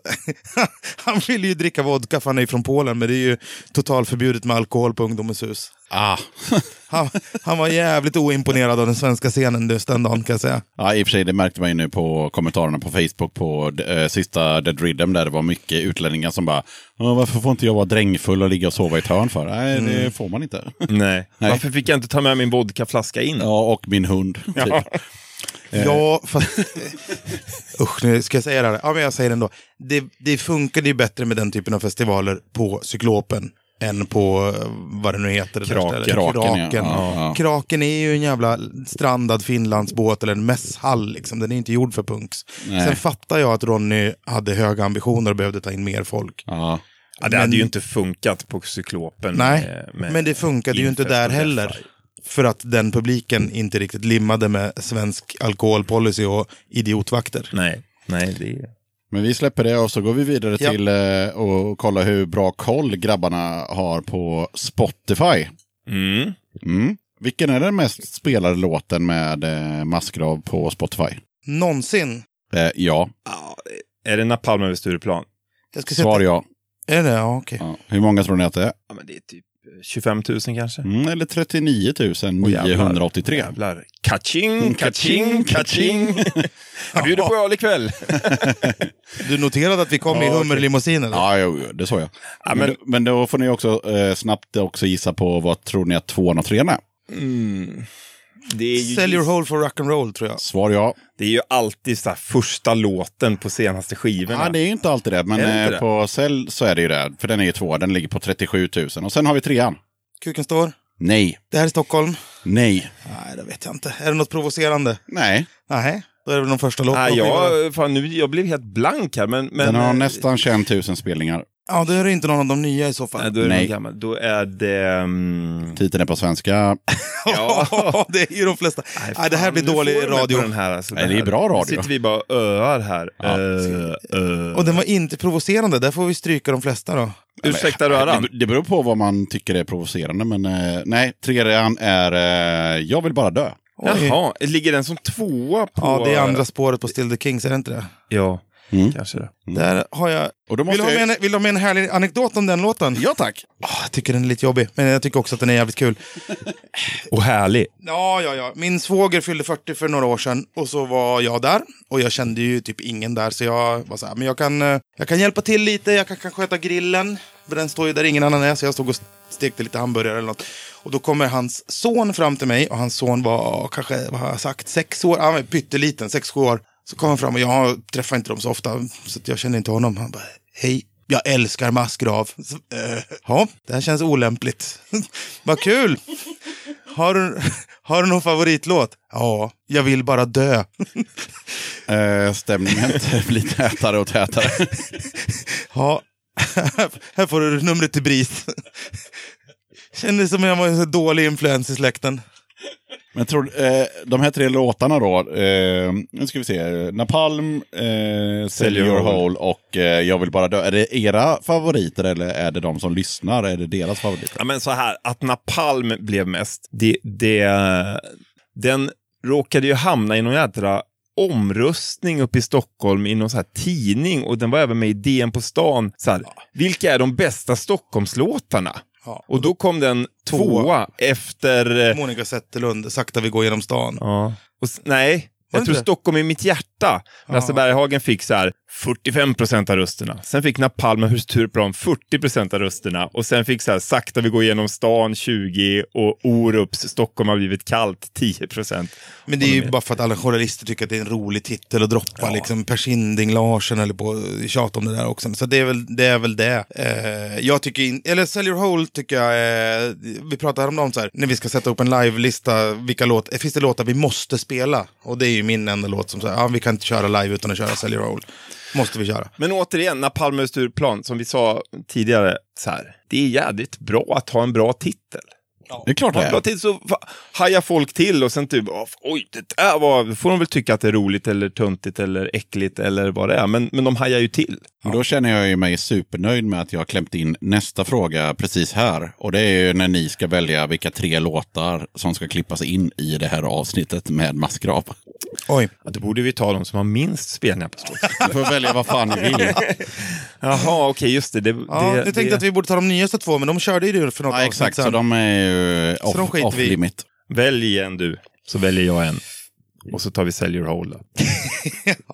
han ville ju dricka vodka för han är ju från Polen men det är ju totalförbjudet med alkohol på Ungdomens hus. Ah. Han, han var jävligt oimponerad av den svenska scenen just den dagen kan jag säga. Ja, i och för sig, det märkte man ju nu på kommentarerna på Facebook på eh, sista Dead Rhythm där det var mycket utlänningar som bara "Ja, varför får inte jag vara drängfull och ligga och sova i ett hörn för? Nej, det får man inte. Nej. Nej. Varför fick jag inte ta med min vodkaflaska in? ja, och min hund. Typ. Ja. Ja, fast... Usch, nu ska jag säga det här. Ja, men jag säger det ändå. Det, det funkade ju bättre med den typen av festivaler på Cyklopen än på eh, vad det nu heter. det där Kraken. Kraken, ja. Ja. Kraken är ju en jävla strandad Finlandsbåt eller en mässhall. Liksom. Den är inte gjord för punks. Nej. Sen fattar jag att Ronny hade höga ambitioner och behövde ta in mer folk. Ja. Ja, det Men- hade ju inte funkat på Cyklopen. Nej, med- med men det funkade ju inte där heller. För att den publiken inte riktigt limmade med svensk alkoholpolicy och idiotvakter. Nej, nej, det. Men vi släpper det och så går vi vidare Ja. till eh, och kolla hur bra koll grabbarna har på Spotify. Mm. Mm. Vilken är den mest spelade låten med eh, Massgrav på Spotify? Någonsin. Eh, ja, Är det Napalm över Stureplan? Jag ska svar sätta... ja. Är det? Ja, okej. ja. Hur många tror ni att det är? Ja, men det är typ 25 000 kanske. Mm, eller 39 983. Jävlar. Kaching, kaching, kaching. Jag bjuder på öl ikväll. Du noterade att vi kom i Ja, hummerlimousin eller? Ja, jo, jo, det såg jag. Ja, men, men- men då får ni också eh, snabbt också gissa på vad tror ni att tvåan och trean är? Mm. Det, är ju, Sell your hole for rock and roll tror jag. Svar ja. det är ju alltid så här första låten på senaste skivorna. Ja, det är inte alltid det, men det eh, det? på Cell så är det ju det. För den är ju två, den ligger på 37 000. Och sen har vi trean. Kuken står. Nej, Det här är Stockholm. nej, Nej, det vet jag inte. Är det något provocerande? nej. Nej, då är det väl de första låtarna. Nej, jag, fan, nu, jag blev helt blank här, men... men den har nästan 21 000 spelningar. Ja, då är det inte någon av de nya i så fall. Nej, då är det Nej. gammal. Då är det... Um... Titeln är på svenska. Ja, det är ju de flesta. Nej, det här blir dålig radio. Den här, alltså, Nej, det är bra radio. Nu sitter vi bara och öar här. Ja. Eh, eh. Och den var inte provocerande, där får vi stryka de flesta då. Ursäkta röran. Det, det beror på vad man tycker är provocerande, men eh, nej, trean är eh, Jag vill bara dö. Oj. Jaha, ligger den som tvåa på... Ja, det är andra spåret på Still the Kings, är det inte det? Ja. Kanske det. Där har jag... Och då Vill måste du, ha med vill du ha med en härlig anekdot om den låten? Ja tack! Ah, jag tycker den är lite jobbig, men jag tycker också att den är jävligt kul. Och härlig. Ja, ja, ja. Min svåger fyllde 40 för några år sedan och så var jag där. Och jag kände ju typ ingen där, så jag var så här, men jag kan, eh, jag kan hjälpa till lite, jag kan, kan sköta grillen. För den står ju där ingen annan är, så jag stod och stekte lite hamburgare eller något. Och då kommer hans son fram till mig och hans son var kanske, vad har jag sagt, sex år, ja, men pytteliten, sex, sju år. Så kom han fram och jag träffar inte dem så ofta, så jag känner inte honom. Han bara, hej, jag älskar massgrav. Så, eh, Ja, det här känns olämpligt. Vad kul! Har du, har du någon favoritlåt? Ja, jag vill bara dö. Eh, stämningen blir tätare och tätare. Ja, här får du numret till BRIS. Kändes som jag var en dålig influens i släkten. Men tror, eh, de här tre låtarna då, eh, nu ska vi se, Napalm, eh, Sell Your Hole och eh, Jag vill bara dö. Är det era favoriter eller är det de som lyssnar? Är det deras favoriter? Ja, men så här, att Napalm blev mest, det, det, den råkade ju hamna i någon jädra omröstning uppe i Stockholm i någon så här tidning och den var även med i DN på stan. Så här, Vilka är de bästa Stockholmslåtarna? Ja. Och då kom den tvåa efter... eh, Monica Zetterlund, Sakta vi går genom stan. Ja. Och, nej, jag tror? Stockholm i mitt hjärta. Lasse Berghagen fick så här 45 procent av rösterna. Sen fick Napalm och Stureplan 40 procent av rösterna. Och sen fick så här Sakta vi går igenom stan 20 och Orups Stockholm har blivit kallt 10 procent. Men det är ju bara för att alla journalister tycker att det är en rolig titel att droppa. Liksom Per Sinding Larsen eller på att tjata om det där också. Så det är väl det. Är väl det. Eh, jag tycker, in, eller Sell Your Hole tycker jag, eh, vi pratade häromdagen så här, när vi ska sätta upp en live-lista, vilka låt, finns det låtar vi måste spela? Och det är ju min enda låt som säger, ja vi kan inte köra live utan att köra Sell Your Hole. Måste vi köra. Men återigen, Napalm och Stureplan, som vi sa tidigare, så här, det är jävligt bra att ha en bra titel. Det är klart det är. titel så hajar folk till och sen typ, "Åh, oj, det där var, då får de väl tycka att det är roligt eller töntigt eller äckligt eller vad det är. Men, men de hajar ju till. Och Då känner jag ju mig supernöjd med att jag har klämt in nästa fråga precis här. Och det är ju när ni ska välja vilka tre låtar som ska klippas in i det här avsnittet med massgrav. Oj. Ja, då borde vi ta de som har minst spelningar på stort. Ni får välja vad fan ni vill. Jaha, okej, just det. det, Ja, det jag tänkte det, att vi borde ta de nyaste två, men de körde ju det för något Ja, avsnitt exakt, sedan. så de är ju Så de off, skiter off vi limit. Välj en du, så väljer jag en. Och så tar vi Sell Your Hole.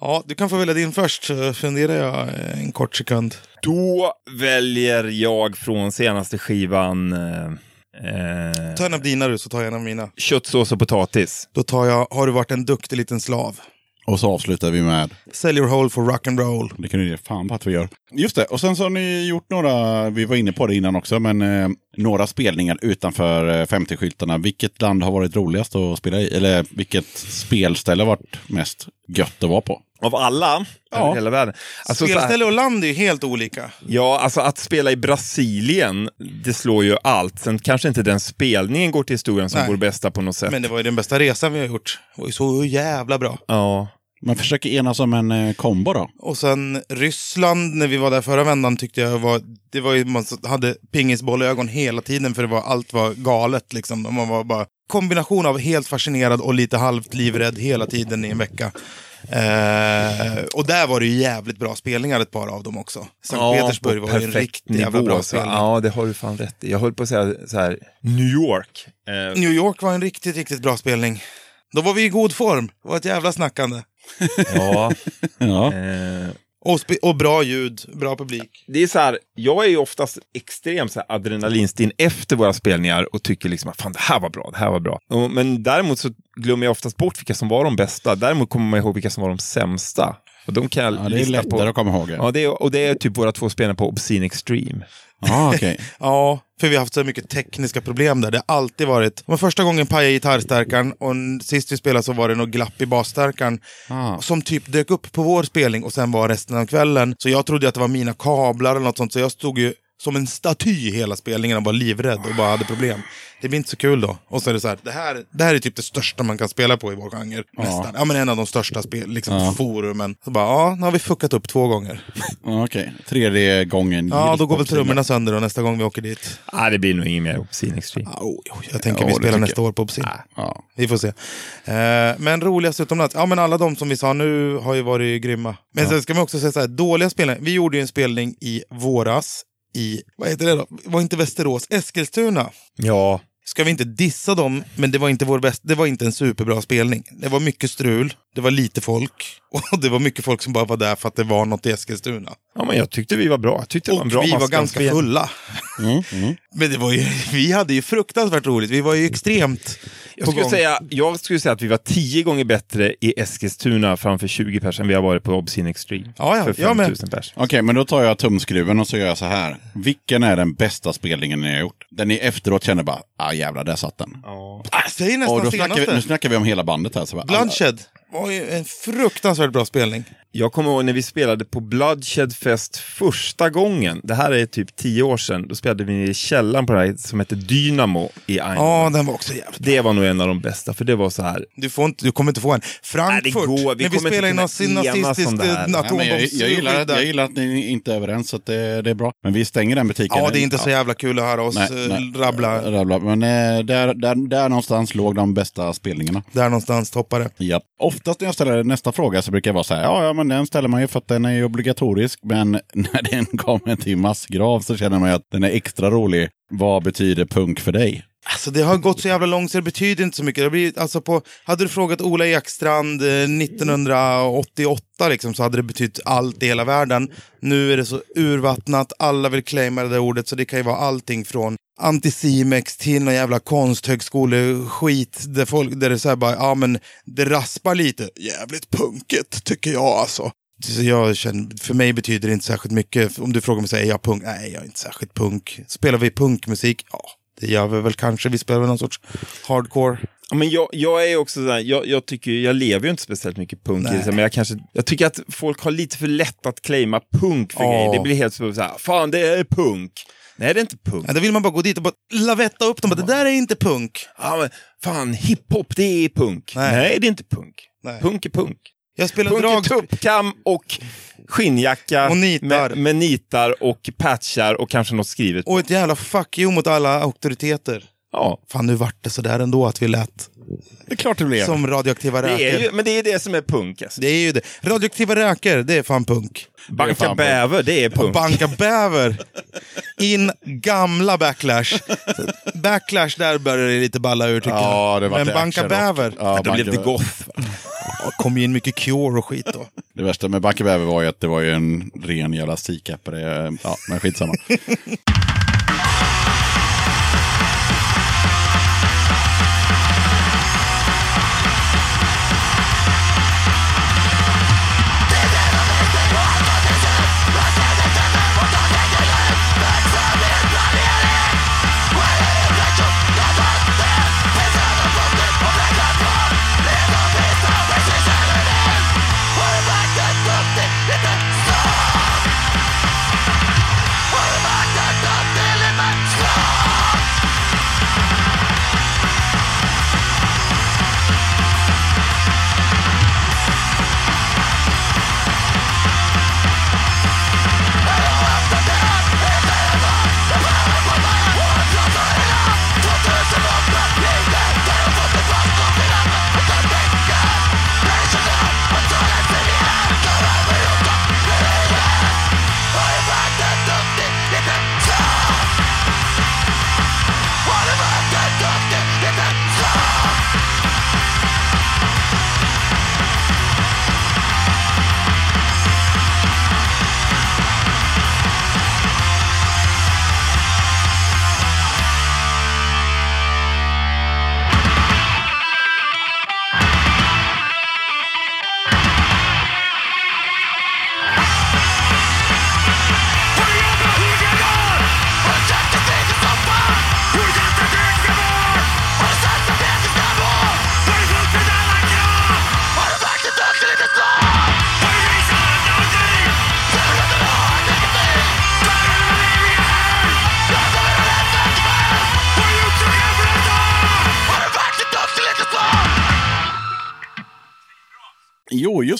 Ja, du kan få välja din först, så funderar jag eh, en kort sekund. Då väljer jag från senaste skivan eh, eh, Ta en av dina du, så tar jag en av mina. Köttsås och potatis. Då tar jag Har du varit en duktig liten slav? Och så avslutar vi med, Sell your hole for rock and roll. det kan ni ge fan på att vi gör. Just det, och sen så har ni gjort några, vi var inne på det innan också, men eh, några spelningar utanför eh, 50-skyltarna. Vilket land har varit roligast att spela i? Eller vilket spelställe har varit mest gött att vara på? Av alla Ja. över hela världen. Alltså, Spelställe och land är ju helt olika. Ja, alltså att spela i Brasilien, det slår ju allt. Sen kanske inte den spelningen går till historien som Nej. vår bästa på något sätt. Men det var ju den bästa resan vi har gjort. Det var ju så jävla bra. Ja. Man försöker enas om en eh, kombo då. Och sen Ryssland, när vi var där förra vändan, tyckte jag var... Det var ju, man hade pingisboll i ögon hela tiden för det var, allt var galet. Liksom. Man var bara kombination av helt fascinerad och lite halvt livrädd hela tiden i en vecka. Eh, och där var det ju jävligt bra spelningar, ett par av dem också. Sankt Petersburg på var ju en riktigt jävla bra så, spelning. Ja, det har du fan rätt i. Jag höll på att säga så här, New York. Eh, New York var en riktigt, riktigt bra spelning. Då var vi i god form. Det var ett jävla snackande. ja. Ja. Eh, Och, och bra ljud, bra publik. det är så här, jag är ju oftast extremt så här adrenalinstinn efter våra spelningar och tycker liksom att fan det här var bra, det här var bra. Och, men däremot så glömmer jag oftast bort vilka som var de bästa. Däremot kommer man ihåg vilka som var de sämsta. Och de kan jag ja, det är lättare på. att komma ihåg. Ja, det är, och det är typ våra två spelningar på Obscene Extreme. Ja, okej. Ja, för vi har haft så mycket tekniska problem där. Det har alltid varit... Var första gången pajade gitarrstärkaren och sist vi spelade så var det något glapp i basstärkaren. Ah. Som typ dök upp på vår spelning och sen var resten av kvällen. Så jag trodde att det var mina kablar eller något sånt. Så jag stod ju som en staty hela spelningen och var livrädd och bara hade problem. Det blir inte så kul då. Och så är det så här, det här, det här är typ det största man kan spela på i vår genre. Nästan. Ja men en av de största spel, liksom, Ja. forumen. Så bara, ja, nu har vi fuckat upp två gånger. Ja, Okej, tredje gången Ja, då går väl trummorna sönder då nästa gång vi åker dit. Ah, det blir nog inget mer Obscene Extreme. Ah, oh, oh, jag tänker Ja, vi spelar nästa jag. år på Obscene. Ja. Vi får se. Eh, men roligast utomlands? Ja men alla de som vi sa nu har ju varit grymma. Men sen ska man också säga så här, dåliga spelningar. Vi gjorde ju en spelning i våras i, vad heter det då? Var inte Västerås? Eskilstuna. Ja, Ska vi inte dissa dem, men det var inte vår bäst, det var inte en superbra spelning. Det var mycket strul, det var lite folk och det var mycket folk som bara var där för att det var något i Eskilstuna. ja men jag tyckte vi var bra. Jag tyckte det var en bra vi var ganska fulla. Mm, mm. Men det var ju, vi hade ju fruktansvärt roligt. Vi var ju extremt Jag skulle, gång. säga, jag skulle säga att vi var tio gånger bättre i Eskilstuna framför 20 pers än vi har varit på Obscene Extreme. Ja, ja, för jag med. 5000 pers. Okej, men då tar jag tumskruven och så gör jag så här. Vilken är den bästa spelningen ni har gjort? Den ni efteråt känner bara, ah jävlar, där satt den. Ah, säg nästan Och då snackar vi, nu snackar vi om hela bandet här. Så bara, Bloodshed var ju en fruktansvärt bra spelning. Jag kommer ihåg när vi spelade på Bloodshed Fest första gången. Det här är typ tio år sedan. Då spelade vi i källaren på det här som heter Dynamo i Ja, Eindhoven. den var också jävligt. Det var nog en av de bästa, för det var så här. Du, får inte, du kommer inte få en. Frankfurt, Nej, det går. Vi när vi spelar i nazistiskt men jag, jag, gillar att, atombombsskydd jag gillar att ni inte är överens, så att det, det är bra. Men vi stänger den butiken. Ja, det är inte så jävla kul att höra oss Nej, eh, nej. rabbla. Rabbla. Men eh, där, där, där någonstans låg de bästa spelningarna. Där någonstans toppar det. Ja. Oftast när jag ställer nästa fråga så brukar jag vara så här, ja, ja men den ställer man ju för att den är ju obligatorisk. Men när den kommer till massgrav så känner man ju att den är extra rolig. Vad betyder punk för dig? Alltså det har gått så jävla långt så det betyder inte så mycket. Det blir, alltså på, hade du frågat Ola Ekstrand eh, 1988 liksom, så hade det betytt allt i hela världen. Nu är det så urvattnat, alla vill claima det där ordet så det kan ju vara allting från Anticimex till någon jävla konsthögskoleskit där, folk, där det så här bara, ja men det raspar lite. Jävligt punkigt tycker jag alltså. Så jag känner, för mig betyder det inte särskilt mycket. Om du frågar mig, här, är jag punk? Nej, jag är inte särskilt punk. Spelar vi punkmusik? Ja, det gör vi väl kanske. Vi spelar väl någon sorts hardcore. Ja, men jag, jag är också sådär, jag, jag, tycker, jag lever ju inte speciellt mycket punk, i men jag, kanske, jag tycker att folk har lite för lätt att claima punk för Ja. grejer. Det blir helt så såhär, fan det är punk. Nej det är inte punk. Ja, då vill man bara gå dit och bara lavetta upp dem. Bara, det där är inte punk. Ja, men, fan hiphop det är punk. Nej. Nej, det är inte punk. Nej. Punk är punk. Jag spelar Punk är drag... tuppkam och skinnjacka Och nitar. Med, med nitar och patchar och kanske något skrivet. Och ett jävla fuck you mot alla auktoriteter. Ja, Fan, nu vart det sådär ändå att vi lät Det är klart det blir. som radioaktiva det räkor. är ju, men det är det som är punk. Alltså. Det är ju det. Radioaktiva räkor, det är fan punk. Banka fan punk. bäver, det är punk. Banka bäver. In gamla backlash. Backlash, där börjar det lite balla ur tycker Ja, jag. det var Men det banka bäver. Ja, Då blev Banka det Bäver. goth. Ja, kom ju in mycket Cure och skit då. Det värsta med Backe Bäver var ju att det var ju en ren jävla sikappare. Ja, men skitsamma.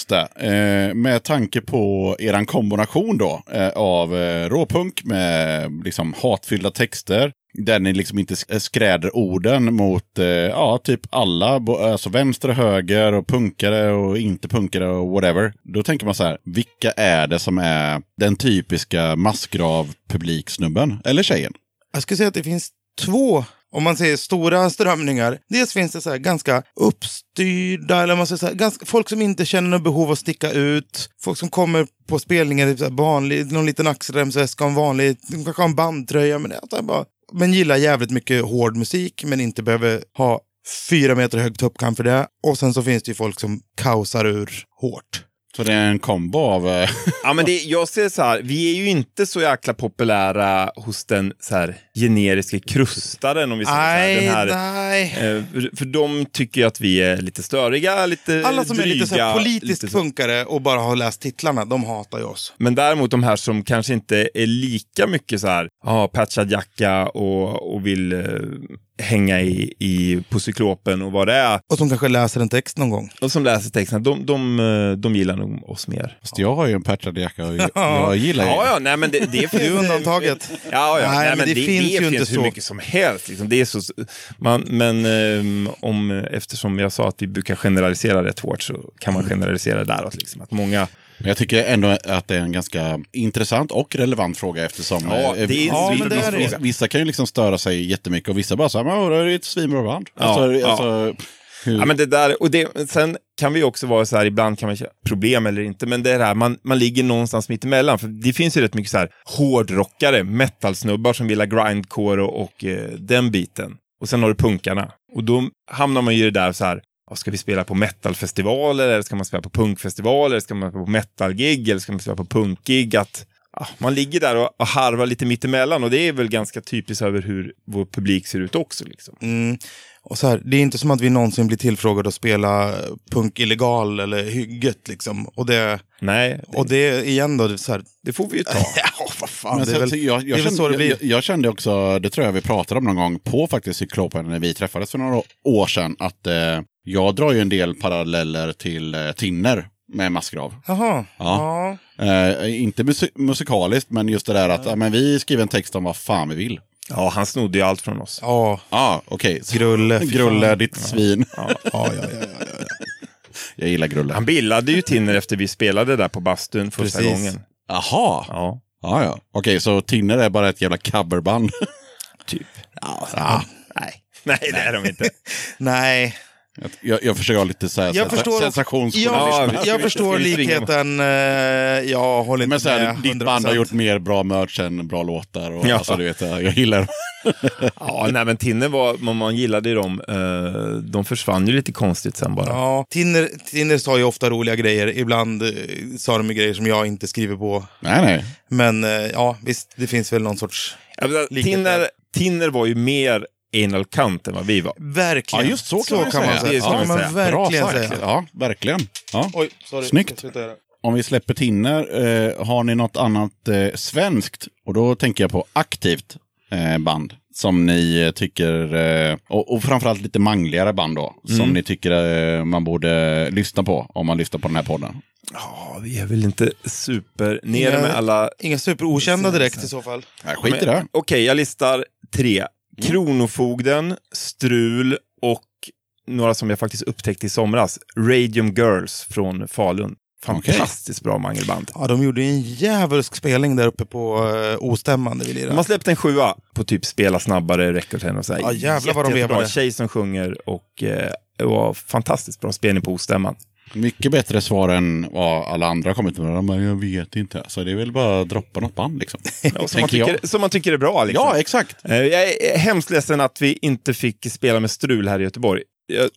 Just det. Eh, med tanke på eran kombination då eh, av eh, råpunk med liksom hatfyllda texter. Där ni liksom inte eh, skräder orden mot eh, ja, typ alla, alltså vänster och höger och punkare och inte punkare och whatever. Då tänker man så här, vilka är det som är den typiska massgrav-publiksnubben? Eller tjejen? Jag skulle säga att det finns två, om man säger stora strömningar. Dels finns det så här ganska uppstyrda, eller man säger så här, ganska, folk som inte känner något behov att sticka ut. Folk som kommer på spelningar i typ så här vanlig, någon liten axelremsväska en vanlig, de kanske har en bandtröja, men, det är bara, men gillar jävligt mycket hård musik, men inte behöver ha fyra meter hög tuppkam för det. Och sen så finns det ju folk som kaosar ur hårt. Så det är en kombo av... Eh, Ja, men det, jag ser så här, vi är ju inte så jäkla populära hos den så här, generiska krustaren om vi säger Nej, så här. Den nej. här eh, för, de tycker ju att vi är lite störiga, lite Alla som är lite så här dryga, politiskt lite punkare och bara har läst titlarna, de hatar ju oss. Men däremot de här som kanske inte är lika mycket så här, ja, patchad jacka och, och vill eh, hänga i, i på cyklopen och vad det är. Och som kanske läser en text någon gång. Och som läser texterna, de, de, eh, de gillar nog oss mer. Fast jag har ju en patchad jacka och jag, jag gillar ju... Ja, ja, nej men det, det Det är undantaget. Ja, ja. Nej, Nej, men men det det, finns det ju finns inte hur så. mycket som helst. Liksom. Det är så, man, men ehm, om, eftersom jag sa att vi brukar generalisera rätt hårt så kan man generalisera däråt. Liksom. Att många, Men Jag tycker ändå att det är en ganska intressant och relevant fråga eftersom Ja, eh, är en Ja, men vissa, vissa, kan ju liksom störa sig jättemycket och vissa bara så här, det är ett svinbra band. Ja, Alltså, ja. alltså, ja, men det där, och det, sen kan vi också vara så här, ibland kan man känna problem eller inte, men det är det här, man, man ligger någonstans mitt emellan. För det finns ju rätt mycket så här hårdrockare, metalsnubbar som vill ha grindcore och, och eh, den biten. Och sen har du punkarna. Och då hamnar man ju i det där så här, ska vi spela på metalfestivaler eller ska man spela på punkfestivaler? Eller ska man spela på metalgig eller ska man spela på punkgig? Att, ah, man ligger där och, och harvar lite mittemellan och det är väl ganska typiskt över hur vår publik ser ut också. Liksom. Mm. Och så här, det är inte som att vi någonsin blir tillfrågade att spela punk illegal eller hygget. Liksom. Och, det, Nej, det, och det igen då, det så här, det får vi ju ta. ja vad fan. Men det är väl, jag, det är jag, väl så det kände, blir. jag, jag kände också, det tror jag vi pratade om någon gång på faktiskt Cyklopen när vi träffades för några år sedan, att eh, jag drar ju en del paralleller till eh, Tinner med massgrav. Jaha. Ja. Ja. Eh, inte musi- musikaliskt, men just det där att ja, men vi skriver en text om vad fan vi vill. Ja, han snodde ju allt från oss. Ja. Ja, ah, okej. Så- Grulle. Grulle, ditt svin. Ja. Ja, ja, ja, ja, ja. Jag gillar Grulle. Han bildade ju Tinner efter vi spelade där på bastun första Precis. gången. Jaha. Ja, Ja, ja. Okej, så Tinner är bara ett jävla coverband. typ. ja. Nej. Nej, det är de inte. Nej. Jag, jag försöker ha lite så här Jag förstår- sensationsjournalism. Jag, Ja, jag förstår likheten. eh, Jag håller inte Men så här, med. ditt band har 100%. gjort mer bra merch än bra låtar. Och, Ja. alltså, du vet, jag gillar Ja, nej men Tinner var, man, man gillade ju dem. Eh, de försvann ju lite konstigt sen bara. Ja, Tinner, Tinner sa ju ofta roliga grejer. Ibland eh, sa de ju grejer som jag inte skriver på. Nej, nej. Men eh, ja, visst, det finns väl någon sorts... Likhet Tinner. Tinner var ju mer anal cunt än vad vi var. Verkligen. Ja, just så kan man kan säga. man säga. Så Ja, man men säger. Bra verkligen sagt. säga. Ja, verkligen. Ja. Oj, sorry. Snyggt. Jag. Om vi släpper Tinner, eh, har ni något annat eh, svenskt? Och då tänker jag på aktivt eh, band. Som ni eh, tycker, eh, och, och framförallt lite mangligare band då. Som ni tycker eh, man borde lyssna på om man lyssnar på den här podden. Ja, vi är väl inte super nere med alla... Inga superokända direkt i så fall. Nej, skit i det. Okej, jag listar tre. Kronofogden, Strul och några som jag faktiskt upptäckte i somras. Radium Girls från Falun. Fantastiskt bra mangelband. Ja, de gjorde en djävulsk spelning där uppe på uh, Ostämman där vi De har släppt en sjua på typ Spela snabbare, Record och så här. Ja, jävlar vad de Jätte- jättebra. vevade. Tjej som sjunger och eh, det var fantastiskt bra spelning på Ostämman. Mycket bättre svar än vad alla andra har kommit med. Bara, jag vet inte. Så det är väl bara att droppa något band liksom. Ja, som, man jag. tycker, som man tycker är bra. Liksom. Ja, exakt. Eh, Jag är hemskt ledsen att vi inte fick spela med Strul här i Göteborg.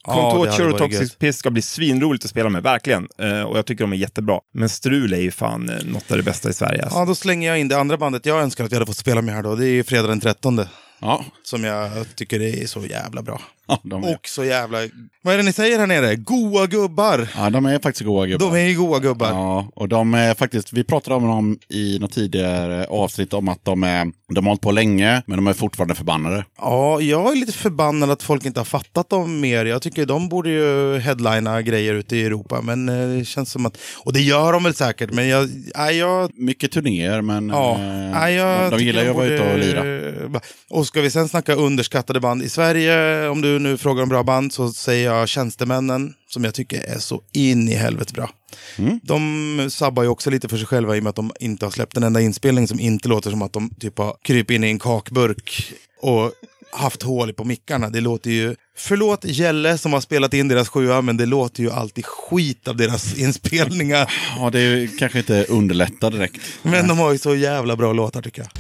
Hade och Toxic. Piss ska bli svinroligt att spela med, verkligen. Eh, Och jag tycker de är jättebra. Men Strul är ju fan eh, något av det bästa i Sverige. Alltså. Ja, då slänger jag in det andra bandet jag önskar att vi hade fått spela med här då. Det är ju fredag den 13. Ja. som jag tycker är så jävla bra. Ja, de är, Och så jävla... Vad är det ni säger här nere? Goa gubbar! ja, de är faktiskt goa gubbar. De är ju goa gubbar. Ja, och de är faktiskt, vi pratade om dem i något tidigare avsnitt om att de är, de har hållit på länge, men de är fortfarande förbannade. Ja, jag är lite förbannad att folk inte har fattat dem mer. Jag tycker de borde ju headlina grejer ute i Europa. Men eh, det känns som att... Och det gör de väl säkert, men jag... Nej, jag Mycket turnéer, men Ja, eh, nej, jag de, de gillar ju att vara ute och lira. Och ska vi sen snacka underskattade band i Sverige, om du nu frågar om bra band, så säger jag Tjänstemännen, som jag tycker är så in i helvete bra. Mm. De sabbar ju också lite för sig själva i och med att de inte har släppt en enda inspelning som inte låter som att de typ har krypit in i en kakburk och haft hål på mickarna. Det låter ju... Förlåt Gälle som har spelat in deras sjua, men det låter ju alltid skit av deras inspelningar. Ja, det är ju kanske inte underlättar direkt. Men de har ju så jävla bra låtar tycker jag.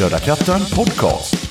Döda katten podcast.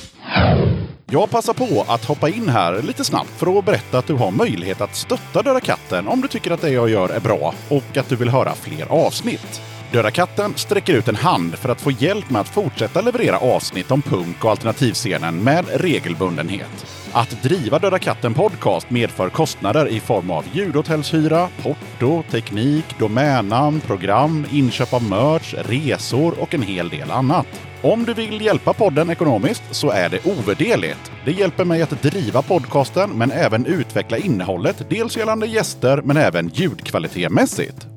Jag passar på att hoppa in här lite snabbt för att berätta att du har möjlighet att stötta Döda katten om du tycker att det jag gör är bra och att du vill höra fler avsnitt. Döda katten sträcker ut en hand för att få hjälp med att fortsätta leverera avsnitt om punk och alternativscenen med regelbundenhet. Att driva Döda katten podcast medför kostnader i form av ljudhotellshyra, porto, teknik, domännamn, program, inköp av merch, resor och en hel del annat. Om du vill hjälpa podden ekonomiskt så är det ovärderligt. Det hjälper mig att driva podcasten men även utveckla innehållet, dels gällande gäster men även ljudkvalitetmässigt.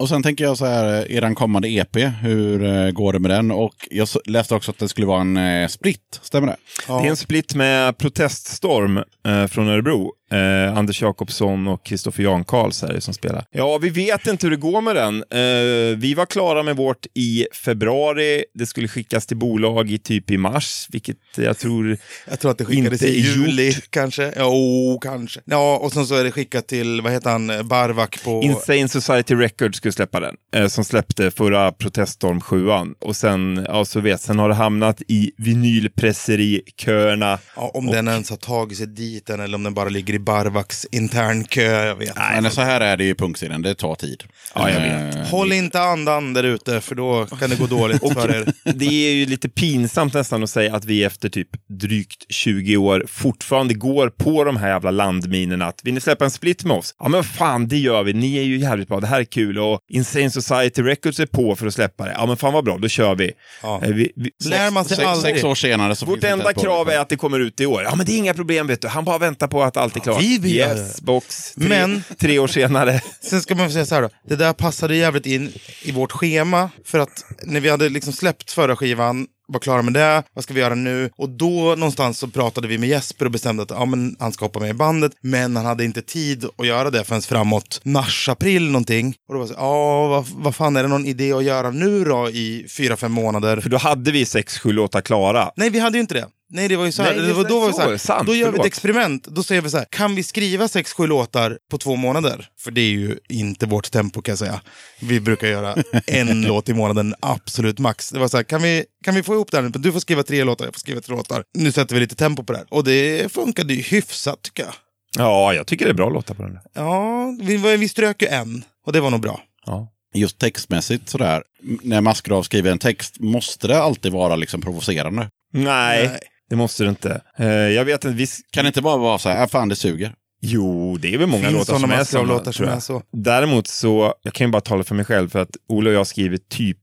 Och sen tänker jag så här, eran kommande EP, hur eh, går det med den? Och jag läste också att det skulle vara en eh, split, stämmer det? Det är en split med Proteststorm eh, från Örebro. Eh, Anders Jakobsson och Kristoffer Jankarls är det som spelar. Ja, vi vet inte hur det går med den. Eh, vi var klara med vårt i februari. Det skulle skickas till bolag i typ i mars, vilket jag tror... Jag tror att det skickades i gjort. juli kanske. Jo, kanske. Ja, och sen så är det skickat till, vad heter han, Barvak på... Insane Society Records skulle släppa den, eh, som släppte förra Proteststorm 7 Och sen, ja så vet, sen har det hamnat i vinylpresseriköerna. ja, om den ens har tagit sig dit än eller om den bara ligger i Barvaks internkö, jag vet. Men så här är det i punksidan, det tar tid. Ja, jag vet. Eh, Håll inte andan där ute, för då kan det gå dåligt för er. Det är ju lite pinsamt nästan att säga att vi efter typ drygt 20 år fortfarande går på de här jävla landminerna. Att vill ni släppa en split med oss? Ja men fan det gör vi, ni är ju jävligt bra, det här är kul och Insane Society Records är på för att släppa det. Ja men fan vad bra, då kör vi. Ja. Eh, vi, vi Lär man sig sex, aldrig. sex år senare så Vårt enda krav är att det kommer ut i år. Ja men det är inga problem vet du, han bara väntar på att allt är klart. Vi vill yes, box. Tre, Men- tre år senare. Sen ska man säga så här då. Det där passade jävligt in i vårt schema. För att när vi hade liksom släppt förra skivan, var klara med det, vad ska vi göra nu? Och då någonstans så pratade vi med Jesper och bestämde att ja, men han ska hoppa med i bandet. Men han hade inte tid att göra det förrän framåt mars-april någonting. Och då var det så ja vad, vad fan är det någon idé att göra nu då i fyra, fem månader? För då hade vi sex, sju låtar klara. Nej, vi hade ju inte det. Nej, det var ju så här. Nej, det var, då var vi så här, sant, då gör vi förlåt. ett experiment. Då säger vi så här, kan vi skriva sex, sju låtar på två månader? För det är ju inte vårt tempo kan jag säga. Vi brukar göra en låt i månaden, absolut max. Det var så här, kan vi, kan vi få ihop det här? Du får skriva tre låtar, jag får skriva tre låtar. Nu sätter vi lite tempo på det här. Och det funkade ju hyfsat tycker jag. Ja, jag tycker det är bra låtar på den. Ja, vi, vi strök ju en. Och det var nog bra. Ja. Just textmässigt sådär, när Maskrav skriver en text, måste det alltid vara liksom provocerande? Nej, Nej. Det måste det inte. Eh, jag vet inte, vi... Kan det inte bara vara så här, "Ah, fan det suger? Jo, det är väl många Finns låtar som är Maskrav-låtar sådana, som är så. Däremot så, jag kan ju bara tala för mig själv, för att Ola och jag skriver typ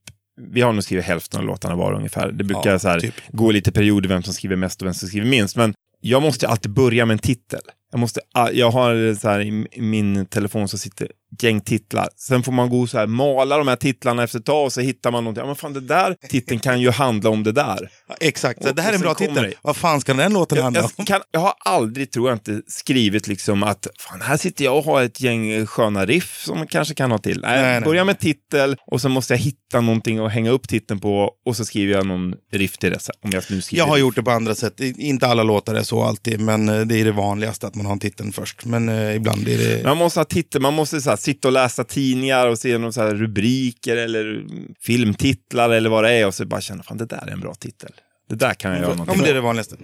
vi har nog skrivit hälften av låtarna var ungefär. Det brukar Ja, så här, typ. gå lite perioder vem som skriver mest och vem som skriver minst. Men jag måste alltid börja med en titel. Jag, måste, ah, jag har så här, i min telefon så sitter gäng titlar. Sen får man gå så här, mala de här titlarna efter ett tag och så hittar man någonting. Ja, men fan, det där titeln kan ju handla om det där. Ja, exakt, Och- det här är en bra titel. det. Vad fan ska den låten Jag, handla om? jag, kan, jag har aldrig, tror jag inte, skrivit liksom att fan, här sitter jag och har ett gäng sköna riff som man kanske kan ha till. Nej, Nej, nej. börja med titel och så måste jag hitta någonting att hänga upp titeln på och så skriver jag någon riff till det. Om jag nu skriver Jag har riff. gjort det på andra sätt. Inte alla låtar är så alltid, men eh, det är det vanligaste att man har en titeln först. Men eh, ibland är det... Man måste ha titel, man måste så här, sitta och läsa tidningar och se några så här rubriker eller filmtitlar eller vad det är och så bara känna, fan det där är en bra titel. Det där kan jag göra Ja, någonting men det är det vanligaste.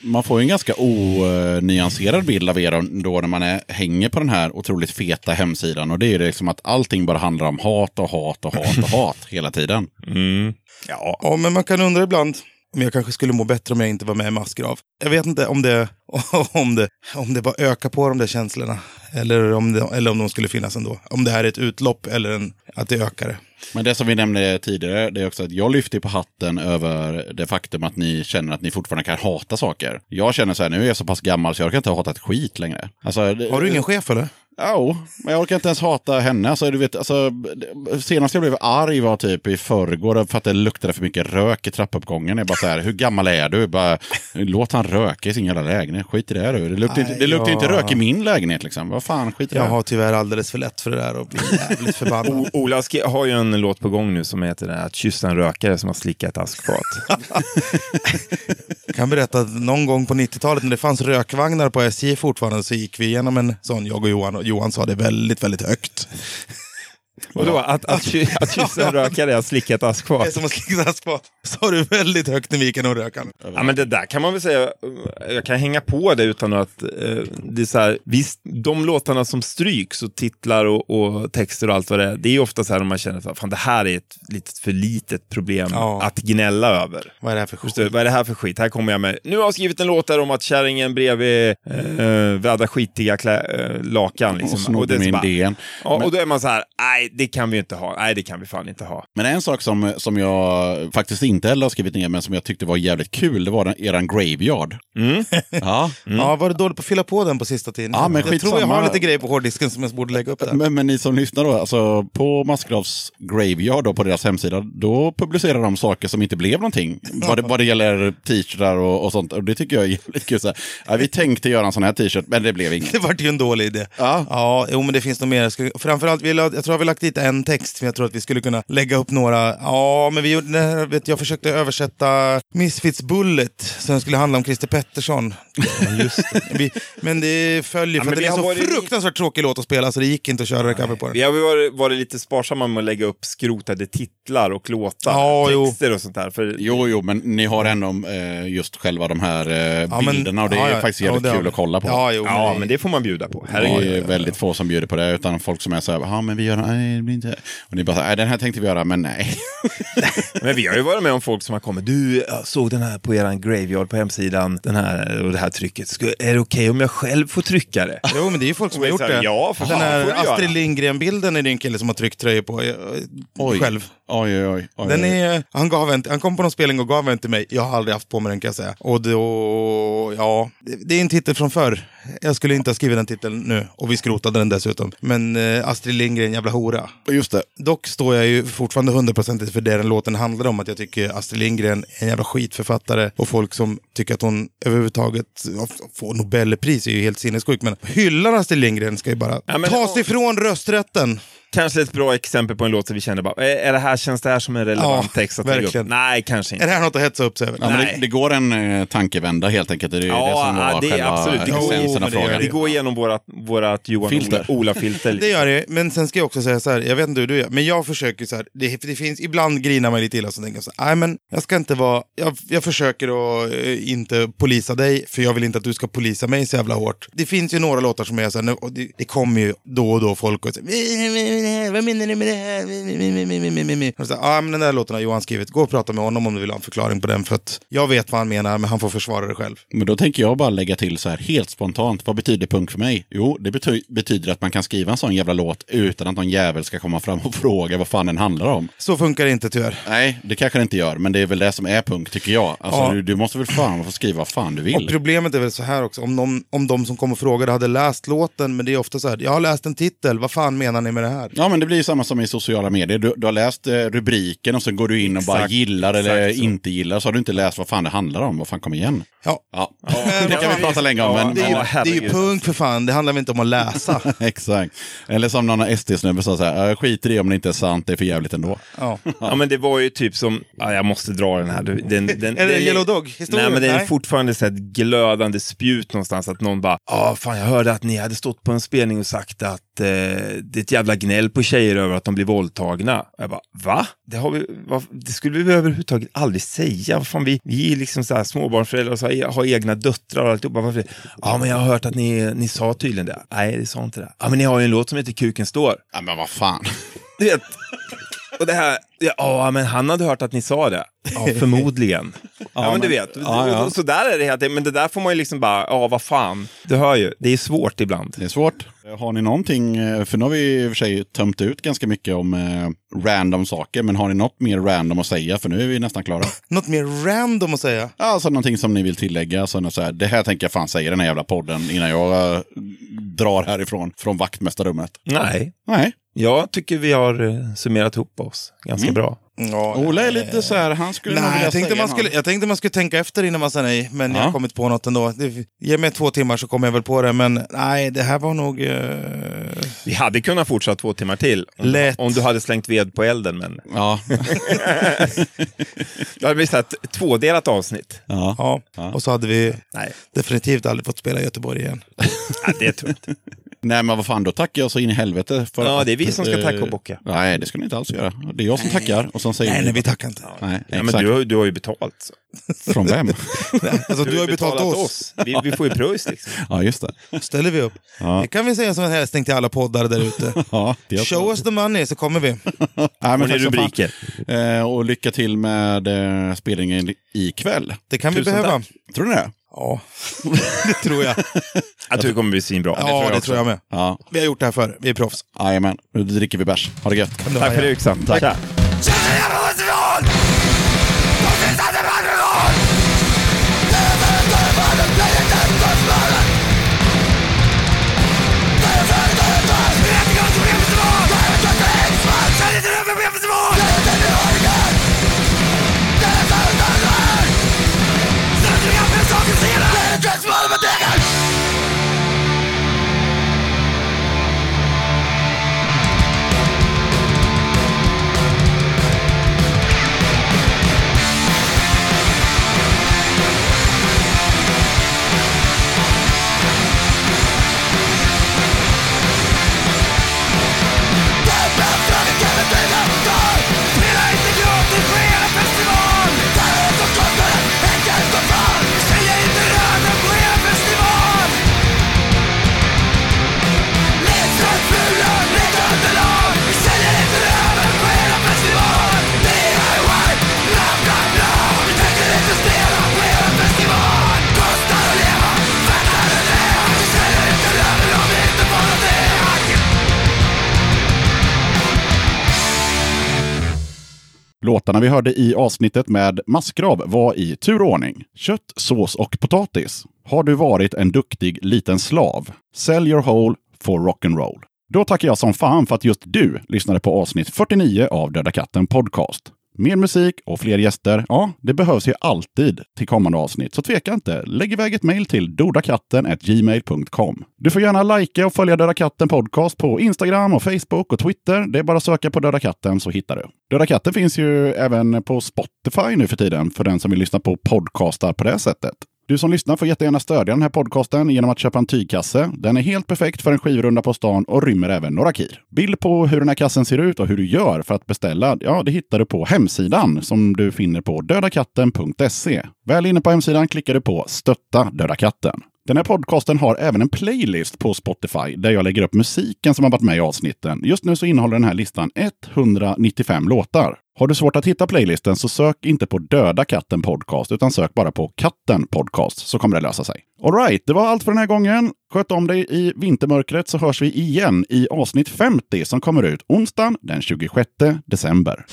Man får ju en ganska onyanserad bild av er då när man är, hänger på den här otroligt feta hemsidan. Och det är ju liksom att allting bara handlar om hat och hat och hat och hat hela tiden. Mm. Ja, Ja, men man kan undra ibland om jag kanske skulle må bättre om jag inte var med i Massgrav. Jag vet inte om det, om det, om det bara ökar på de där känslorna. Eller om, det, eller om de skulle finnas ändå. Om det här är ett utlopp eller en, att det ökar det. Men det som vi nämnde tidigare, det är också att jag lyfter på hatten över det faktum att ni känner att ni fortfarande kan hata saker. Jag känner så här, nu är jag så pass gammal så jag orkar inte hata ett skit längre. Alltså, det- Har du ingen chef eller? Ja, men jag orkar inte ens hata henne. Alltså, du vet, alltså, senast jag blev arg var typ i förrgår för att det luktade för mycket rök i trappuppgången. Jag bara så här, hur gammal är du? Bara, Låt han röka i sin jävla lägenhet. Skit i det du. Det luktar, inte, det luktar inte rök i min lägenhet liksom. Vad fan, skit i Jag det. har tyvärr alldeles för lätt för det där och blir jävligt förbannad. O- Ola har ju en låt på gång nu som heter Att kyssa en rökare som har slickat askfat. Jag kan berätta att någon gång på 90-talet när det fanns rökvagnar på SJ fortfarande så gick vi igenom en sån, jag och Johan, och Johan sa det väldigt, väldigt högt. Och då, att, att, att kyssa en rökare är att slicka ett Det är askfat. som att slicka askfat. Sa du väldigt högt när vi gick igenom rökan. Ja men det där kan man väl säga, jag kan hänga på det utan att, eh, det är så här, visst, de låtarna som stryks och titlar och, och texter och allt vad det är, det är ju ofta så här om man känner att fan det här är ett litet för litet problem Ja. att gnälla över. Vad är det här för skit? Du? Vad är det här för skit? Här kommer jag med. Nu har jag skrivit en låt där om att kärringen bredvid eh, vädrar skitiga klä, eh, lakan. Liksom. Och snodde min bara- DN. Ja, och då är man så här, nej det kan vi inte ha. Nej det kan vi fan inte ha. Men en sak som, som jag faktiskt inte heller har skrivit ner, men som jag tyckte var jävligt kul, det var den, eran graveyard. Mm. Ja, Ja, var det dåligt på att fylla på den på sista tiden? Ja, men jag tror jag skitsamma. har lite grejer på hårddisken som jag borde lägga upp där. Men, men ni som lyssnar då, alltså på Maskravs Graveyard då, på deras hemsida, då publicerar de saker som inte blev någonting. Vad det, vad det gäller t-shirtar och, och sånt. Och det tycker jag är jävligt kul. Så här, ja, vi tänkte göra en sån här t-shirt, men det blev inget. Det vart ju en dålig idé. Ja. Ja, jo men det finns nog mer. Framförallt, vi la, jag tror jag vi lagt dit en text, för jag tror att vi skulle kunna lägga upp några. Ja, men vi gjorde, nej, vet, jag försökte översätta Misfits Bullet, som skulle handla om Christer Pettersson. Ja, just det. Vi, men det följer, Ja, för men att det är har så varit- fruktansvärt tråkig låt att spela, så det gick inte att köra cover på den. Vi har varit, varit lite sparsamma med att lägga upp skrotade titlar och låtar, Ja, jo. texter och sånt där. För Jo, jo, men ni har ändå eh, just själva de här eh, Ja, men- bilderna och det är ja, ja. faktiskt Ja, jävligt kul att kolla på. Ja, jo, Ja, det- men det får man bjuda på. Det är Herregud. väldigt få som bjuder på det, utan folk som är så här, ja men vi gör, nej det blir inte... Och ni bara nej den här tänkte vi göra, men nej. Men vi har ju varit med om folk som har kommit. Du, jag såg den här på eran graveyard på hemsidan, den här och det här trycket. Ska, är det okej om jag själv får trycka det? Jo, men det är ju folk som har gjort det. ja, för Den här. Astrid Lindgren-bilden är det en kille som har tryckt tröjor på eh, Oj. själv. Oj, oj, oj. oj, Den är, han, gav en, han kom på någon spelning och gav en till mig. Jag har aldrig haft på mig den kan jag säga. Och då, ja, det, det är en titel från förr. Jag skulle inte ha skrivit den titeln nu. Och vi skrotade den dessutom. Men eh, Astrid Lindgren, jävla hora. Just det. Dock står jag ju fortfarande hundraprocentigt för det den låten handlar om. Att jag tycker Astrid Lindgren är en jävla skitförfattare. Och folk som tycker att hon överhuvudtaget får Nobelpris är ju helt sinnessjukt. Men hyllar Astrid Lindgren ska ju bara Ja, tas ifrån rösträtten. Kanske ett bra exempel på en låt där vi känner bara, är är det här, känns det här som en relevant Ja, text att lägga verkligen. upp? Nej, kanske Är inte. det här något att hetsa upp sig över? Ja, det, Nej. det går en eh, tankevända helt enkelt. Det är Ja, det som var ja, det är själva absolut. Det går- Jo, det frågan. Det går igenom vårat, vårat Johan Filter. Ola- Ola-filter. Det gör det, men sen ska jag också säga så här, jag vet inte hur du gör, men jag försöker så här, det, det finns, ibland grinar man lite illa och så tänker jag så här, nej men jag ska inte vara, jag, jag försöker att eh, inte polisa dig, för jag vill inte att du ska polisa mig så jävla hårt. Det finns ju några låtar som är så här, nu- och det, det kommer ju då och då folk och säger, med det här? Vad menar ni med det här? Och så, Ja, men den där låten har Johan skrivit. Gå och prata med honom om du vill ha en förklaring på den. För att jag vet vad han menar, men han får försvara det själv. Men då tänker jag bara lägga till så här helt spontant. Vad betyder punk för mig? Jo, det bety betyder att man kan skriva en sån jävla låt utan att någon jävel ska komma fram och fråga vad fan den handlar om. Så funkar det inte tyvärr. Nej, det kanske det inte gör, men det är väl det som är punk tycker jag. Alltså, Ja. du, du måste väl fan få skriva vad fan du Och vill. problemet är väl så här också, om, någon, om de som kom och frågade hade läst låten, men det är ofta så här, jag har läst en titel, vad fan menar ni med det här? Ja, men det blir ju samma som i sociala medier. Du, du har läst eh, rubriken och sen går du in och bara Exakt, gillar eller så. inte gillar. Så har du inte läst vad fan det handlar om. Vad fan, kom igen. Ja. Ja, det kan vi prata länge om. Men, Det är, ju, men, det är ju punk för fan, det handlar väl inte om att läsa. exakt. Eller som någon SD-snubbe sa så här, jag skiter i om det inte är sant, det är för jävligt ändå. Ja. Ja men det var ju typ som, ja, jag måste dra den här. Den, den, Är det den, Yellow Dog-historien? Nej men det är fortfarande så här ett glödande spjut någonstans att någon bara, ja fan jag hörde att ni hade stått på en spelning och sagt att eh, det är ett jävla gnäll på tjejer över att de blir våldtagna. Och jag bara, va? Det, har vi, va? det skulle vi överhuvudtaget aldrig säga. Fan, vi, vi är liksom så här småbarnsföräldrar och så här, har egna döttrar och alltihopa. Varför? Ja men jag har hört att ni, ni sa tydligen det. Nej det sa inte det. Ja men ni har ju en låt som heter Kuken står. Ja, men vad fan. Du vet. Och det här, ja, ja men han hade hört att ni sa det. Ja, förmodligen. Ja, men du vet. ja, ja. Så där är det helt Men det där får man ju liksom bara, ja vad fan. Du hör ju, det är svårt ibland. Det är svårt. Har ni någonting, eh, för nu har vi i och för sig tömt ut ganska mycket om eh, random saker, men har ni något mer random att säga? För nu är vi nästan klara. Något mer random att säga? Alltså någonting som ni vill tillägga, så något så här, det här tänker jag fan säga i den här jävla podden innan jag eh, drar härifrån, från vaktmästarrummet. Nej, Nej. Jag tycker vi har eh, summerat ihop oss ganska Mm. bra. Ja, Ola är lite så här, han skulle nog Nej, vilja jag tänkte, man skulle, något. jag tänkte man skulle tänka efter innan man sa nej, men jag Ja. har kommit på något ändå. Det, ge mig två timmar så kommer jag väl på det, men nej, det här var nog... eh, Vi hade kunnat fortsätta två timmar till. Om, Lätt. om du hade slängt ved på elden, men Ja. då hade vi sett ett tvådelat avsnitt. ja. ja. och så hade vi Nej, definitivt aldrig fått spela i Göteborg igen. nej det tror jag inte. Nej men vad fan, då tackar jag så in i helvete. För Ja, att, det är vi som ska eh, tacka och bocka. Nej, det ska ni inte alls göra. Det är jag som tackar och sen säger Nej, nej, vi tackar inte. Nej, Ja, men du, har- du har ju betalt. Så. Från vem? Alltså, du har ju betalat oss. Vi, vi får ju pröjs liksom. ja, just det. ställer vi upp. Ja. Det kan vi säga som en hälsning till alla poddar där ute. Ja, det är Show us the money så kommer vi. Nej, men tack som fan. rubriker. Eh, och lycka till med eh, spelningen ikväll. Det kan vi Tusen behöva. tack. Tror ni det? Ja, det tror jag. Jag tror det kommer bli svinbra. Ja, det tror jag med. Ja, Vi har gjort det här förr. Vi är proffs. jajamän. Nu dricker vi bärs. Ha det gött. Tack för det Yxan. Tack. Tja. Låtarna vi hörde i avsnittet med massgrav var i tur och ordning. Kött, sås och potatis. Har du varit en duktig liten slav? Sell your whole for rock'n'roll. Då tackar jag som fan för att just du lyssnade på avsnitt 49 av Döda katten Podcast. Mer musik och fler gäster, ja, det behövs ju alltid till kommande avsnitt, så tveka inte. Lägg iväg ett mejl till dodakatten.gmail.com. Du får gärna likea och följa Döda katten Podcast på Instagram och Facebook och Twitter. Det är bara att söka på Döda katten så hittar du. Döda katten finns ju även på Spotify nu för tiden, för den som vill lyssna på podcastar på det sättet. Du som lyssnar får jättegärna stödja den här podcasten genom att köpa en tygkasse. Den är helt perfekt för en skivrunda på stan och rymmer även några kir. Bild på hur den här kassen ser ut och hur du gör för att beställa, ja, det hittar du på hemsidan som du finner på dödakatten.se. Väl inne på hemsidan klickar du på Stötta Döda katten. Den här podcasten har även en playlist på Spotify där jag lägger upp musiken som har varit med i avsnitten. Just nu så innehåller den här listan 195 låtar. Har du svårt att hitta playlisten så sök inte på Döda katten podcast utan sök bara på Katten podcast så kommer det lösa sig. Alright, det var allt för den här gången. Sköt om dig i vintermörkret så hörs vi igen i avsnitt 50 som kommer ut onsdagen den 26 december.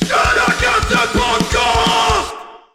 Döda katten